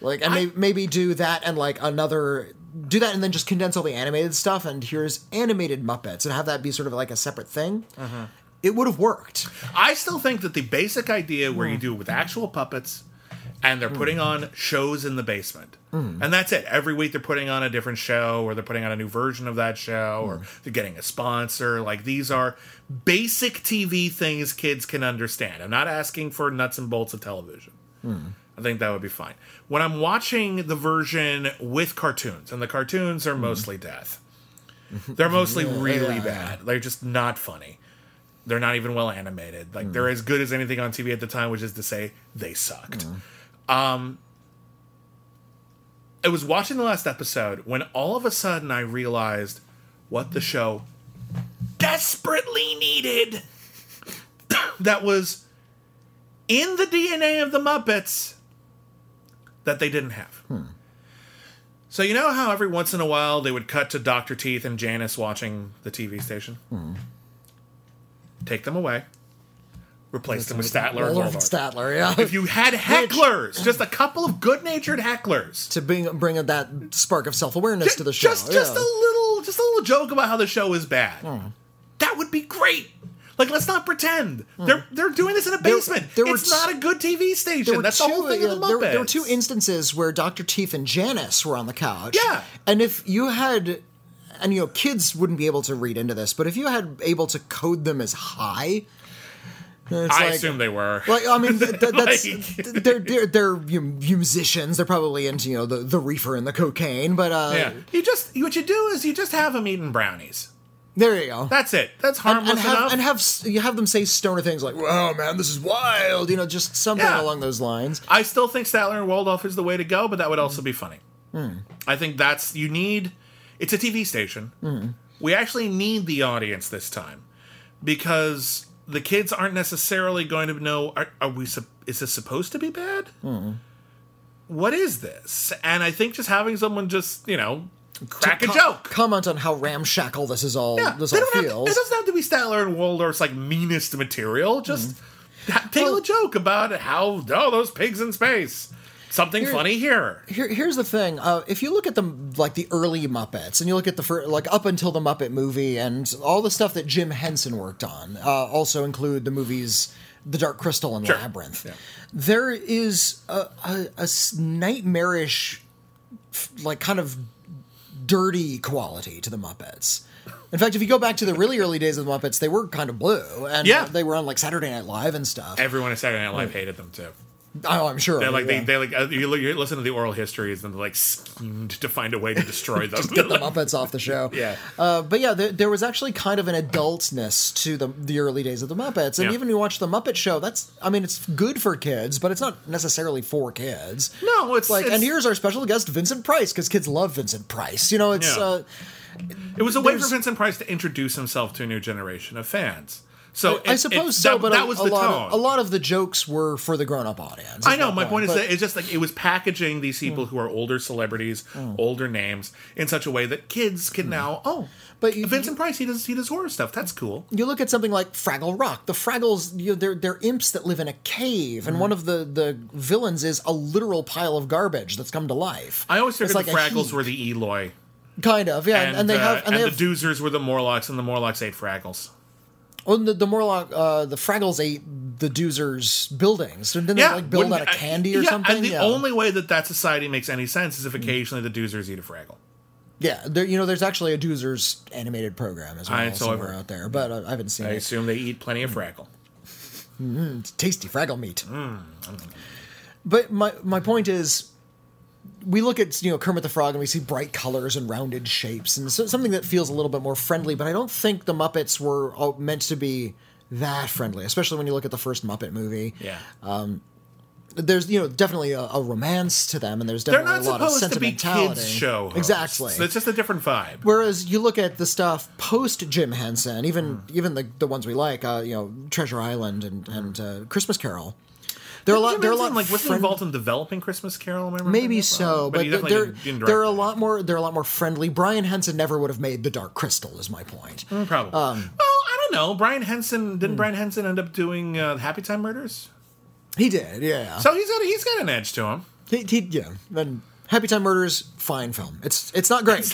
like, and may, maybe do that and like another, do that and then just condense all the animated stuff and here's animated Muppets and have that be sort of like a separate thing. Mm-hmm. It would have worked. I still think that the basic idea where you do it with actual puppets and they're putting hmm. on shows in the basement. Hmm. And that's it. Every week they're putting on a different show or they're putting on a new version of that show or hmm. they're getting a sponsor. Like these are basic TV things kids can understand. I'm not asking for nuts and bolts of television. I think that would be fine. When I'm watching the version with cartoons, and the cartoons are mostly death, they're mostly [LAUGHS] really bad. They're just not funny. They're not even well animated. Like they're as good as anything on TV at the time, which is to say they sucked. Um, I was watching the last episode when all of a sudden I realized what the show desperately needed. [LAUGHS] that was in the DNA of the Muppets that they didn't have. So you know how every once in a while they would cut to Dr. Teeth and Janice watching the TV station? Take them away. Replace them with Statler and Waldorf Waldorf. Statler, yeah. If you had hecklers, just a couple of good-natured hecklers, to bring bring that spark of self awareness to the show. just just a little just a little joke about how the show is bad. Hmm. That would be great. Like, let's not pretend hmm. they're they're doing this in a basement. there were it's t- not a good TV There station. That's two, the whole thing yeah, of the there, there were two instances where Dr. Teeth and Janice were on the couch. Yeah. And if you had and you know, kids wouldn't be able to read into this, but if you had able to code them as high, it's I like- assume they were. Like I mean, th- th- [LAUGHS] that's Like- they're they're they're you know, musicians. They're probably into you know the, the reefer and the cocaine. But uh, yeah, you just what you do is you just have them eating brownies. there you go. That's it. That's harmless and have enough. and have you have them say stoner things like "Wow, man, this is wild," you know, just something Yeah. along those lines. I still think Statler and Waldorf is the way to go, but that would also be funny. Hmm. I think that's you need. It's a TV station. Hmm. We actually need the audience this time because the kids aren't necessarily going to know. Are, are we? Is this supposed to be bad? Hmm. What is this? And I think just having someone just you know crack a Co- joke. Comment on how ramshackle this is all. Yeah, this all have to, it doesn't have to be Statler and Waldorf's like meanest material. Just ha- tell. Well- a joke about how oh those pigs in space. Something Here- funny here. Here, here's the thing: uh, if you look at the like the early Muppets, and you look at the fir- like up until the Muppet movie, and all the stuff that Jim Henson worked on, uh, also include the movies The Dark Crystal and Sure. Labyrinth. Yeah. There is a nightmarish, like kind of dirty quality to the Muppets. In fact, if you go back to the really early days of the Muppets, they were kind of blue, and Yeah. they were on like Saturday Night Live and stuff. Everyone at Saturday Night Live hated them too. Oh, I'm sure. They're like yeah. they, they like uh, you, look, you listen to the oral histories and they're like schemed to find a way to destroy [LAUGHS] them. get the Muppets off the show. [LAUGHS] Yeah. Uh, but yeah, there, there was actually kind of an adultness to the the early days of the Muppets, and Yeah. even you watch the Muppet Show. That's, I mean, it's good for kids, but it's not necessarily for kids. no, it's Like, it's, and here's our special guest, Vincent Price, because kids love Vincent Price. You know, it's Yeah. uh, it was a way for Vincent Price to introduce himself to a new generation of fans. So I it- suppose it- so, that, but that a, was a the lot tone. of a lot of the jokes were for the grown up audience. I know. My point is that it's just like it was packaging these Hmm. people who are older celebrities, older names, in such a way that kids can now. Oh, Hmm. But you- Vincent Price, he does he does horror stuff. That's cool. you look at something like Fraggle Rock. The Fraggles, you know, they're they're imps that live in a cave, Mm. and one of the the villains is a literal pile of garbage that's come to life. I always figured It's the like Fraggles were the Eloi, kind of, yeah, and, and, they uh, have and, they have the Doozers were the Morlocks, and the Morlocks ate Fraggles. Oh, the, the Morlock, uh, the Fraggles ate the Doozers buildings. Didn't Yeah, they like build out of candy or yeah, something? And the yeah. only way that that society makes any sense is if occasionally the Doozers eat a Fraggle. yeah, there, you know, there's actually a Doozers animated program as well I- so somewhere out there, but uh, I haven't seen I it. I assume they eat plenty of Fraggle. It's tasty Fraggle meat. Mm, But my my point is, we look at you know Kermit the Frog and we see bright colors and rounded shapes and so, something that feels a little bit more friendly. But I don't think the Muppets were all meant to be that friendly, especially when you look at the first Muppet movie. Yeah. There's you know definitely a, a romance to them, and there's They're definitely not a lot of supposed to be sentimentality. kids show. hosts. exactly. It's just a different vibe. Whereas you look at the stuff post Jim Henson, even Hmm. even the the ones we like, uh, you know, Treasure Island and and uh, Christmas Carol. They're a lot. Jim They're a lot like wasn't friend- involved in developing Christmas Carol. Am I Maybe so, but, didn't- didn't direct they're a lot more they're a lot more friendly. Brian Henson never would have made the Dark Crystal, is my point. Mm, Probably. Um, well, I don't know. Brian Henson didn't Brian Henson end up doing uh, Happy Time Murders? He did, yeah. So he's got he's got an edge to him. he, he yeah. And Happy Time Murders, fine film. It's it's not great.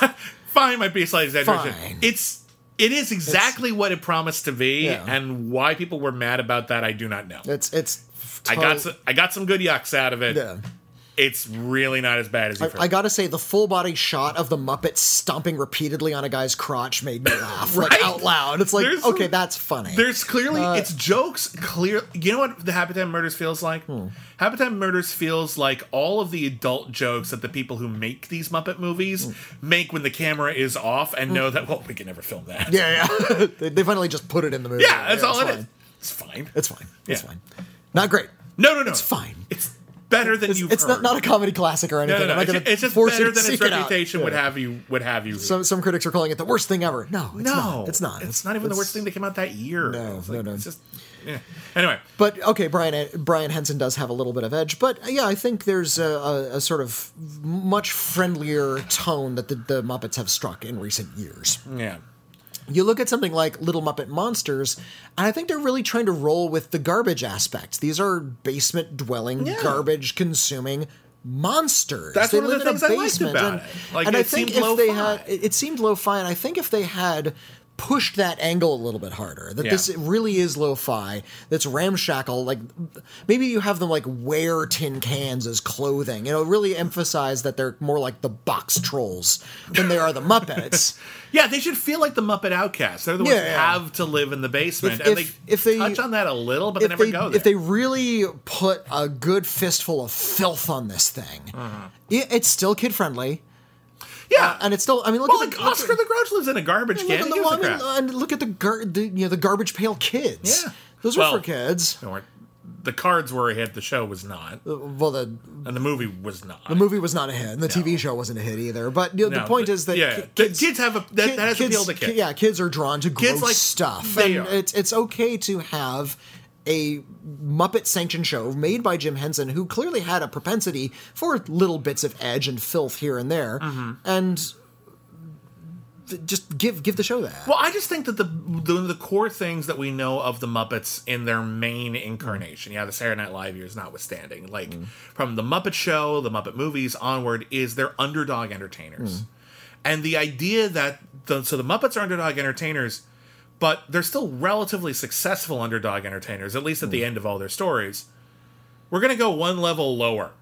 Fine might be a slight exaggeration. Fine. It's it is exactly what it promised to be, Yeah. and why people were mad about that, I do not know. It's it's. I got some, I got some good yucks out of it. Yeah. It's really not as bad as you've heard. I gotta say, the full body shot of the Muppet stomping repeatedly on a guy's crotch made me laugh [LAUGHS] like out loud. It's like, There's okay, some- that's funny. There's clearly Uh, it's jokes. Clear, you know what the Happy Time Murders feels like? Hmm. Happy Time Murders feels like all of the adult jokes that the people who make these Muppet movies Hmm. make when the camera is off and know that well we can never film that. yeah, yeah. [LAUGHS] they, they finally just put it in the movie. yeah, that's all it's it fine. is. It's fine. It's fine. It's Yeah. fine. Not great. no, no, no. It's fine. It's better than It's, you've it's not, heard. not a comedy classic or anything. no, no. I'm not It's, gonna it's just better than [LAUGHS] its seek it reputation would have you would have you. Some some critics are calling it the worst thing ever. No, it's no, not. It's not. It's not even the worst thing that came out that year. No, It's no, no. It's just yeah. Anyway, But okay, Brian eh, Brian Henson does have a little bit of edge, but uh, yeah, I think there's a, a, a sort of much friendlier tone that the, the Muppets have struck in recent years. yeah. You look at something like Little Muppet Monsters, and I think they're really trying to roll with the garbage aspect. These are basement dwelling, Yeah. garbage consuming monsters. That's they one of the live in a things I liked basement, about and, it. Like, and I think seemed if they had, it, it seemed lo-fi, and I think if they had pushed that angle a little bit harder, that Yeah. this really is lo-fi, that's ramshackle. Like maybe you have them like wear tin cans as clothing. You know, really emphasize that they're more like the box trolls than they are the Muppets. [LAUGHS] Yeah, they should feel like the Muppet Outcasts. They're the ones Yeah, who yeah. have to live in the basement, If- and if- they if they- touch on that a little, but they never they go there. if they really put a good fistful of filth on this thing, Uh-huh. it, it's still kid friendly, yeah, and it's still. I mean, look well, at like the, Oscar at- the Grouch lives in a garbage look can. at He the, gives well, a I mean, and look at the, gar- the you know the garbage pail kids. Yeah. those Well- are for kids. Don't. The cards were a hit. The show was not, uh, Well, the and the movie was not. the movie was not a hit, and the TV show wasn't a hit either. But you know, the point but- is that yeah, ki- kids, kids have a that, kid- that has kids, appeal to kids. ki- Yeah, kids are drawn to Kids gross like- stuff, they and are. it's it's okay to have a Muppet sanctioned show made by Jim Henson, who clearly had a propensity for little bits of edge and filth here and there, Mm-hmm. and just give give the show that. Well, I just think that the, the the core things that we know of the Muppets in their main incarnation, yeah, the Saturday Night Live years notwithstanding, like from the Muppet Show, the Muppet movies onward, is they're underdog entertainers, and the idea that the so the Muppets are underdog entertainers, but they're still relatively successful underdog entertainers, at least at the end of all their stories. We're gonna go one level lower.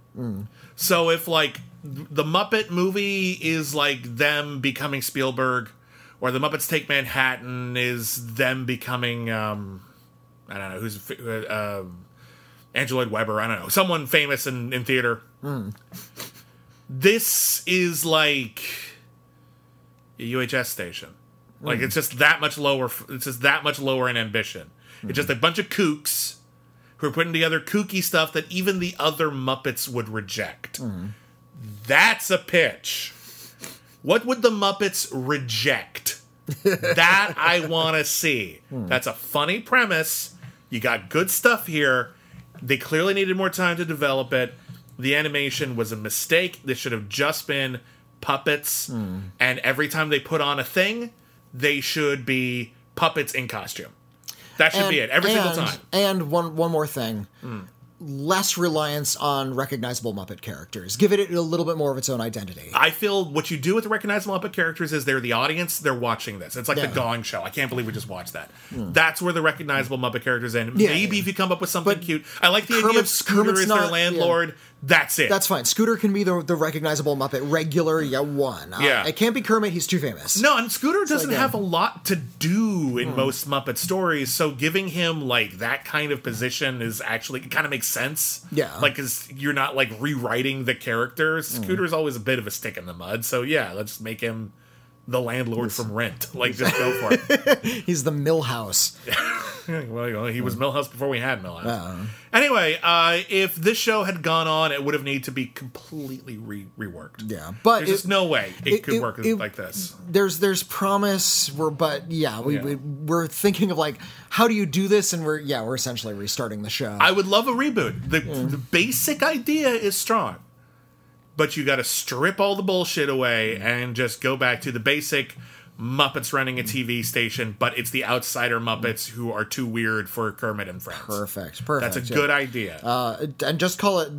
So if like the Muppet movie is like them becoming Spielberg, or the Muppets Take Manhattan is them becoming um, I don't know who's uh, um Andrew Lloyd Webber. I don't know someone famous in in theater. This is like a UHF station. Like it's just that much lower. It's just that much lower in ambition. It's just a mm-hmm. bunch of kooks who are putting together kooky stuff that even the other Muppets would reject. Mm-hmm. That's a pitch. What would the Muppets reject? that I want to see. Hmm. That's a funny premise. You got good stuff here. They clearly needed more time to develop it. The animation was a mistake. This should have just been puppets. Hmm. And every time they put on a thing, they should be puppets in costume. That should be it every single and- time. And one one more thing. Less reliance on recognizable Muppet characters. Give it a little bit more of its own identity. I feel what you do with the recognizable Muppet characters is they're the audience, they're watching this. It's like Yeah. the Gong Show. I can't believe we just watched that. Hmm. That's where the recognizable Muppet characters in. Yeah. Maybe if you come up with something But cute. I like the idea of Scooter Kermit's as their not- landlord. That's it. That's fine. Scooter can be the, the recognizable Muppet regular, yeah, one. Uh, Yeah. It can't be Kermit, he's too famous. no, and Scooter doesn't like, yeah. have a lot to do Hmm. in most Muppet stories, so giving him like that kind of position is actually it kind of makes sense. Yeah. like because you're not like rewriting the characters. Hmm. Scooter's always a bit of a stick in the mud, so yeah, let's make him the landlord from Rent. Like, just go for [LAUGHS] it. He's the Milhouse. [LAUGHS] [LAUGHS] well, he was. Milhouse before we had Milhouse. Uh-uh. Anyway, uh, if this show had gone on, it would have needed to be completely re- reworked. Yeah. But There's it- just no way it, it- could it- work like this. there's there's promise we're but yeah we, Yeah. we we're thinking of like how do you do this and we're yeah we're essentially restarting the show I would love a reboot. The, the basic idea is strong, but you got to strip all the bullshit away and just go back to the basic Muppets running a TV station, but it's the outsider Muppets who are too weird for Kermit and Friends. perfect perfect That's a yeah. good idea. uh, and just call it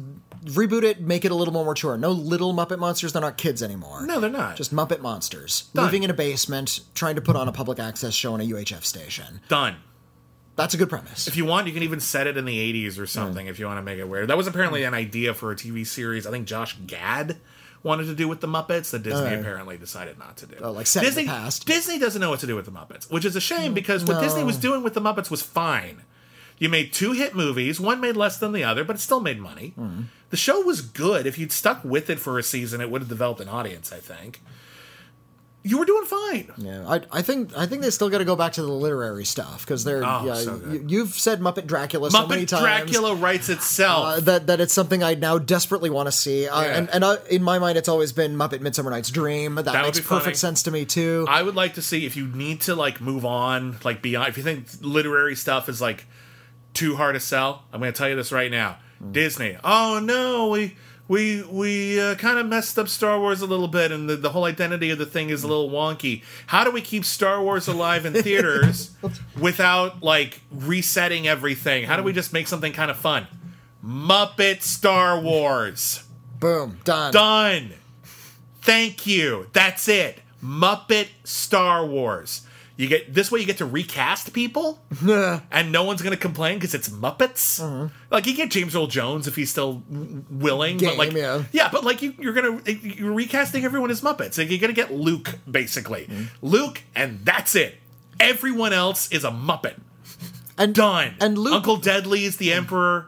reboot it make it a little more mature no little muppet monsters they're not kids anymore no, they're not. just muppet monsters Done. living in a basement trying to put on a public access show on a uhf station done. that's a good premise If you want, you can even set it in the 80s or something if you want to make it weird. That was apparently an idea for a TV series. I think Josh Gad wanted to do with the Muppets that Disney Alright. apparently decided not to do. Oh, like set Disney, past. Disney doesn't know what to do with the Muppets, which is a shame because what Disney was doing with the Muppets was fine. You made two hit movies, one made less than the other, but it still made money. Hmm. The show was good. If you'd stuck with it for a season, it would have developed an audience, I think. You were doing fine. yeah, I, I think I think they still got to go back to the literary stuff because they're Oh, yeah, so good. you, you've said Muppet Dracula so many Muppet times. Dracula writes itself. uh, that that it's something I now desperately want to see. Uh, Yeah. And and uh, in my mind, it's always been Muppet Midsummer Night's Dream. That, would makes perfect funny. sense to me too. I would like to see if you need to like move on, like beyond. If you think literary stuff is like too hard to sell. I'm going to tell you this right now. Disney. Oh no, we we we uh, kind of messed up Star Wars a little bit, and the, the whole identity of the thing is a little wonky. How do we keep Star Wars alive in theaters [LAUGHS] without like resetting everything? How do we just make something kind of fun? Muppet Star Wars. Boom, done. Done. Thank you. That's it. Muppet Star Wars. You get this way. You get to recast people, [LAUGHS] and no one's gonna complain because it's Muppets. Uh-huh. Like you get James Earl Jones if he's still willing, Game, but like yeah. yeah. but like you, you're gonna eh, you're recasting everyone as Muppets. Like you're gonna get Luke basically, mm-hmm. Luke, and that's it. Everyone else is a Muppet. [LAUGHS] and Done. And Luke, Uncle Deadly is the Emperor.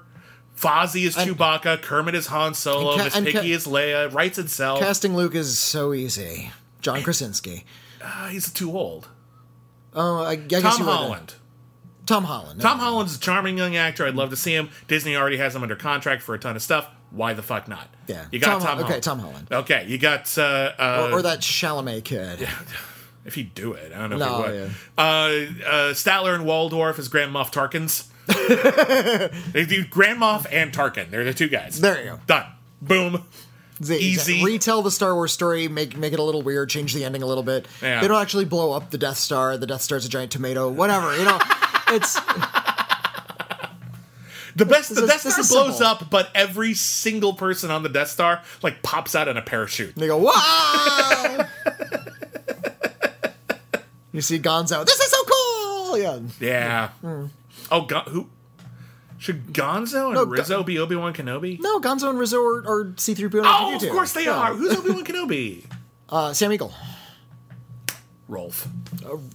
Fozzie is Chewbacca. Kermit is Han Solo. Ca- Miss and ca- Piggy is Leia. Writes itself. casting Luke is so easy. John Krasinski. Ah, he's too old. Oh, I, I guess Tom you Holland. Tom Holland. Tom Holland's a charming young actor. I'd love to see him. Disney already has him under contract for a ton of stuff. Why the fuck not? Yeah. You got Tom- Tom, okay, Holland. Tom Holland. Okay, you got uh, uh, or, or that Chalamet kid. [LAUGHS] if he'd do it. I don't know No, if he would. Uh, uh, Statler and Waldorf as Grand Moff Tarkins. [LAUGHS] they do Grand Moff and Tarkin. They're the two guys. There you go. Done. Boom. They- Easy. Retell the Star Wars story, make make it a little weird, change the ending a little bit. Yeah. They don't actually blow up the Death Star. The Death Star's a giant tomato. Whatever, you know. [LAUGHS] It's The best. The is- Death this Star blows simple. up, but every single person on the Death Star like pops out in a parachute. they go wow. you see Gonzo. This is so cool. Yeah. Yeah. Hmm. Oh, Gon- who should Gonzo and No, Gon- Rizzo be Obi Wan Kenobi? No, Gonzo and Rizzo are, are C-3PO. and Oh, of course they Yeah. are. Who's [LAUGHS] Obi Wan Kenobi? Uh, Sam Eagle. Rolf.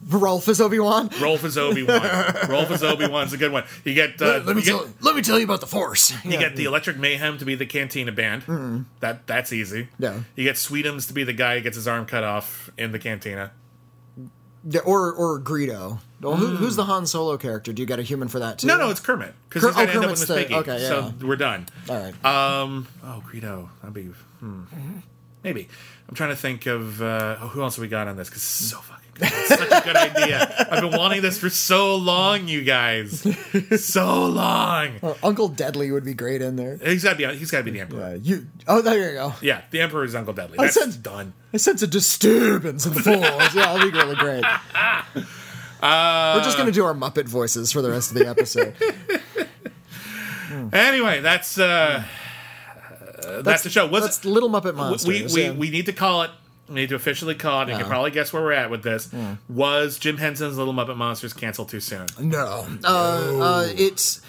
Rolf is Obi Wan. Rolf is Obi Wan. [LAUGHS] Rolf is Obi Wan's a good one. You get uh, Let me you tell get, let me tell you about the Force. you get the Electric Mayhem to be the Cantina band. That that's easy. Yeah. You get Sweetums to be the guy who gets his arm cut off in the cantina. Yeah, or or Greedo. Well, who, who's the Han Solo character? Do you get a human for that too? No, no, it's Kermit because Ker- he's going to oh, end up with Miss the- Piggy. okay, yeah. So we're done. All right. Um. Oh, Greedo. That'd be. Hmm. Maybe. I'm trying to think of uh, oh, who else we got on this because it's so fucking. Good. It's such a good idea. I've been wanting this for so long, you guys. [LAUGHS] So long. Uh, Uncle Deadly would be great in there. He's got to be. He's got to be the emperor. Uh, you. Oh, there you go. Yeah, the emperor is Uncle Deadly. I That's said- done. I sense a disturbance in the force. yeah, that'd be really great. [LAUGHS] We're just gonna do our Muppet voices for the rest of the episode. [LAUGHS] Anyway, that's uh, uh, that's, the show. Was That's Little Muppet we Monsters. we, yeah. we need to call it. We need to officially call it. You can probably guess where we're at with this. Was Jim Henson's Little Muppet Monsters canceled too soon? No. Uh, uh, it's.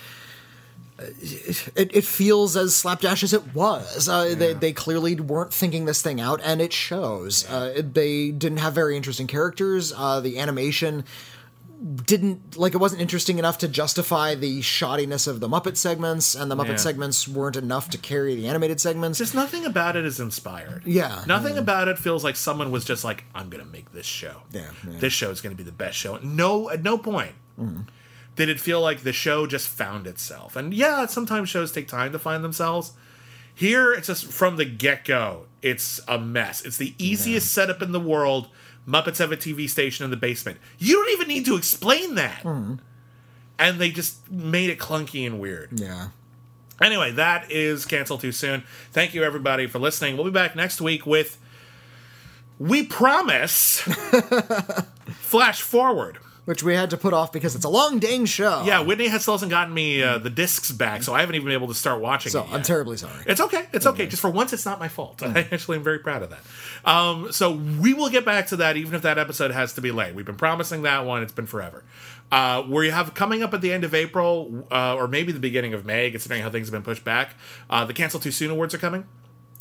It, it feels as slapdash as it was. Uh, they, they clearly weren't thinking this thing out, and it shows. Uh, it- they didn't have very interesting characters. Uh, the animation didn't like it wasn't interesting enough to justify the shoddiness of the Muppet segments, and the Muppet Yeah. segments weren't enough to carry the animated segments. Just nothing about it is inspired. Yeah, Nothing about it feels like someone was just like, I'm to make this show. Yeah, yeah. This show is to be the best show. No, at no point mm-hmm. did it feel like the show just found itself. And yeah, sometimes shows take time to find themselves. Here, it's just from the get go, it's a mess. It's the easiest setup in the world. Muppets have a TV station in the basement. You don't even need to explain that. And they just made it clunky and weird. yeah. Anyway, that is canceled Too Soon. Thank you, everybody, for listening. We'll be back next week with, we promise, [LAUGHS] Flash Forward. Which we had to put off because it's a long dang show. Yeah, Witney has still hasn't gotten me uh, the discs back, so I haven't even been able to start watching So. I'm terribly sorry. It's okay. It's okay. Just for once, it's not my fault. [LAUGHS] I actually am very proud of that. Um, so we will get back to that, even if that episode has to be late. We've been promising that one. It's been forever. Uh, we have coming up at the end of April, uh, or maybe the beginning of May, considering how things have been pushed back. Uh, the Cancel Too Soon awards are coming.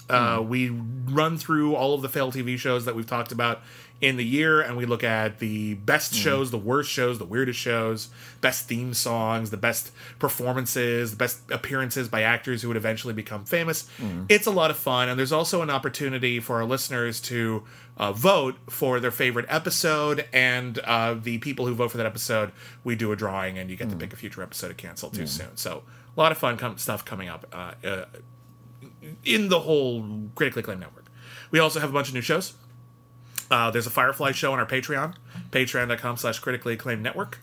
Uh, hmm. we run through all of the failed TV shows that we've talked about in the year, and we look at the best hmm. shows, the worst shows, the weirdest shows, best theme songs, the best performances, the best appearances by actors who would eventually become famous. Hmm. It's a lot of fun, and there's also an opportunity for our listeners to uh, vote for their favorite episode, and uh, the people who vote for that episode, we do a drawing, and you get to pick a future episode of Cancel Too Soon. So a lot of fun com- stuff coming up. Uh, uh, In the whole critically acclaimed network. We also have a bunch of new shows. Uh, there's a Firefly show on our Patreon, patreon.com slash critically acclaimed network.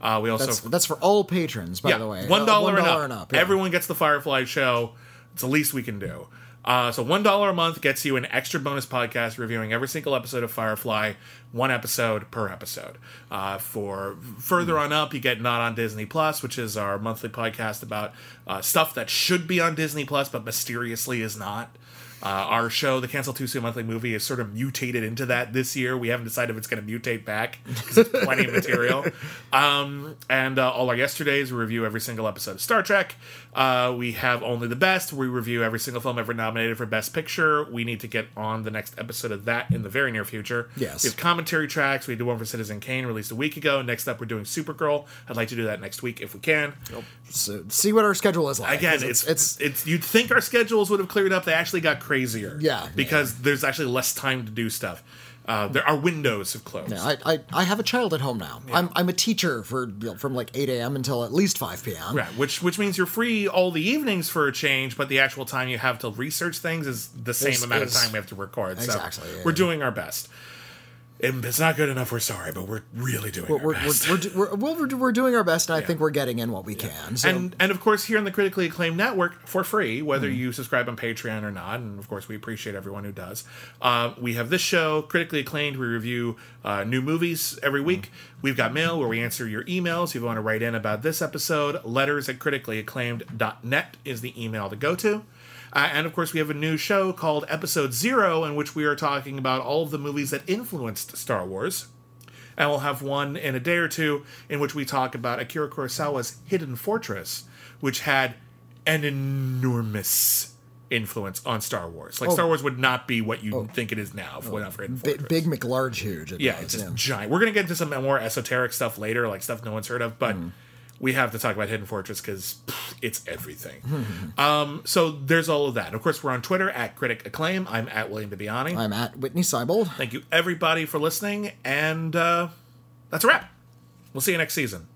Uh, we also That's that's for all patrons, by yeah, the way. one Uh, dollar and, up. yeah. Everyone gets the Firefly show. It's the least we can do. Uh, so one dollar a month gets you an extra bonus podcast reviewing every single episode of Firefly, one episode per episode. Uh, for further on up, you get not on Disney Plus, which is our monthly podcast about uh, stuff that should be on Disney Plus but mysteriously is not. Uh, our show, the Cancel Too Soon Monthly Movie, is sort of mutated into that this year. We haven't decided if it's going to mutate back because it's plenty of material. Um, and uh, all our yesterdays, we review every single episode of Star Trek. Uh, we have Only the Best. We review every single film ever nominated for Best Picture. We need to get on the next episode of that in the very near future. Yes. We have commentary tracks. We did one for Citizen Kane released a week ago. Next up, we're doing Supergirl. I'd like to do that next week if we can. So, see what our schedule is like. Again, 'cause it's, it's it's you'd think our schedules would have cleared up. They actually got crazier. Yeah, because there's actually less time to do stuff. Uh, there our windows have closed. I, I, I have a child at home now. I'm, I'm a teacher for you know, from like 8 a.m. until at least 5 p.m. Right, which which means you're free all the evenings for a change, but the actual time you have to research things is the same amount of time we have to record. Exactly, So yeah. we're doing our best. If it's not good enough. We're sorry, but we're really doing We're, our we're, best. we're, we're, we're, we're, we're doing our best, and I think we're getting in what we can. So, and and of course here on the critically acclaimed network for free whether Mm-hmm. you subscribe on patreon or not and of course we appreciate everyone who does uh, we have this show critically acclaimed we review uh, new movies every week Mm-hmm. we've got mail where we answer your emails if you want to write in about this episode letters at criticallyacclaimed.net is the email to go to uh, and of course, we have a new show called Episode Zero, in which we are talking about all of the movies that influenced Star Wars. And we'll have one in a day or two in which we talk about Akira Kurosawa's Hidden Fortress, which had an enormous influence on Star Wars. Like, Star Wars would not be what you think it is now if it not for Hidden Fortress. big McLarge huge. it yeah, was, it's just giant. We're going to get into some more esoteric stuff later, like stuff no one's heard of, but we have to talk about Hidden Fortress because it's everything. [LAUGHS] um, so there's all of that. Of course, we're on Twitter at Critic Acclaim. I'm at William Bibbiani. I'm at Witney Seibold. Thank you, everybody, for listening. And uh, that's a wrap. We'll see you next season.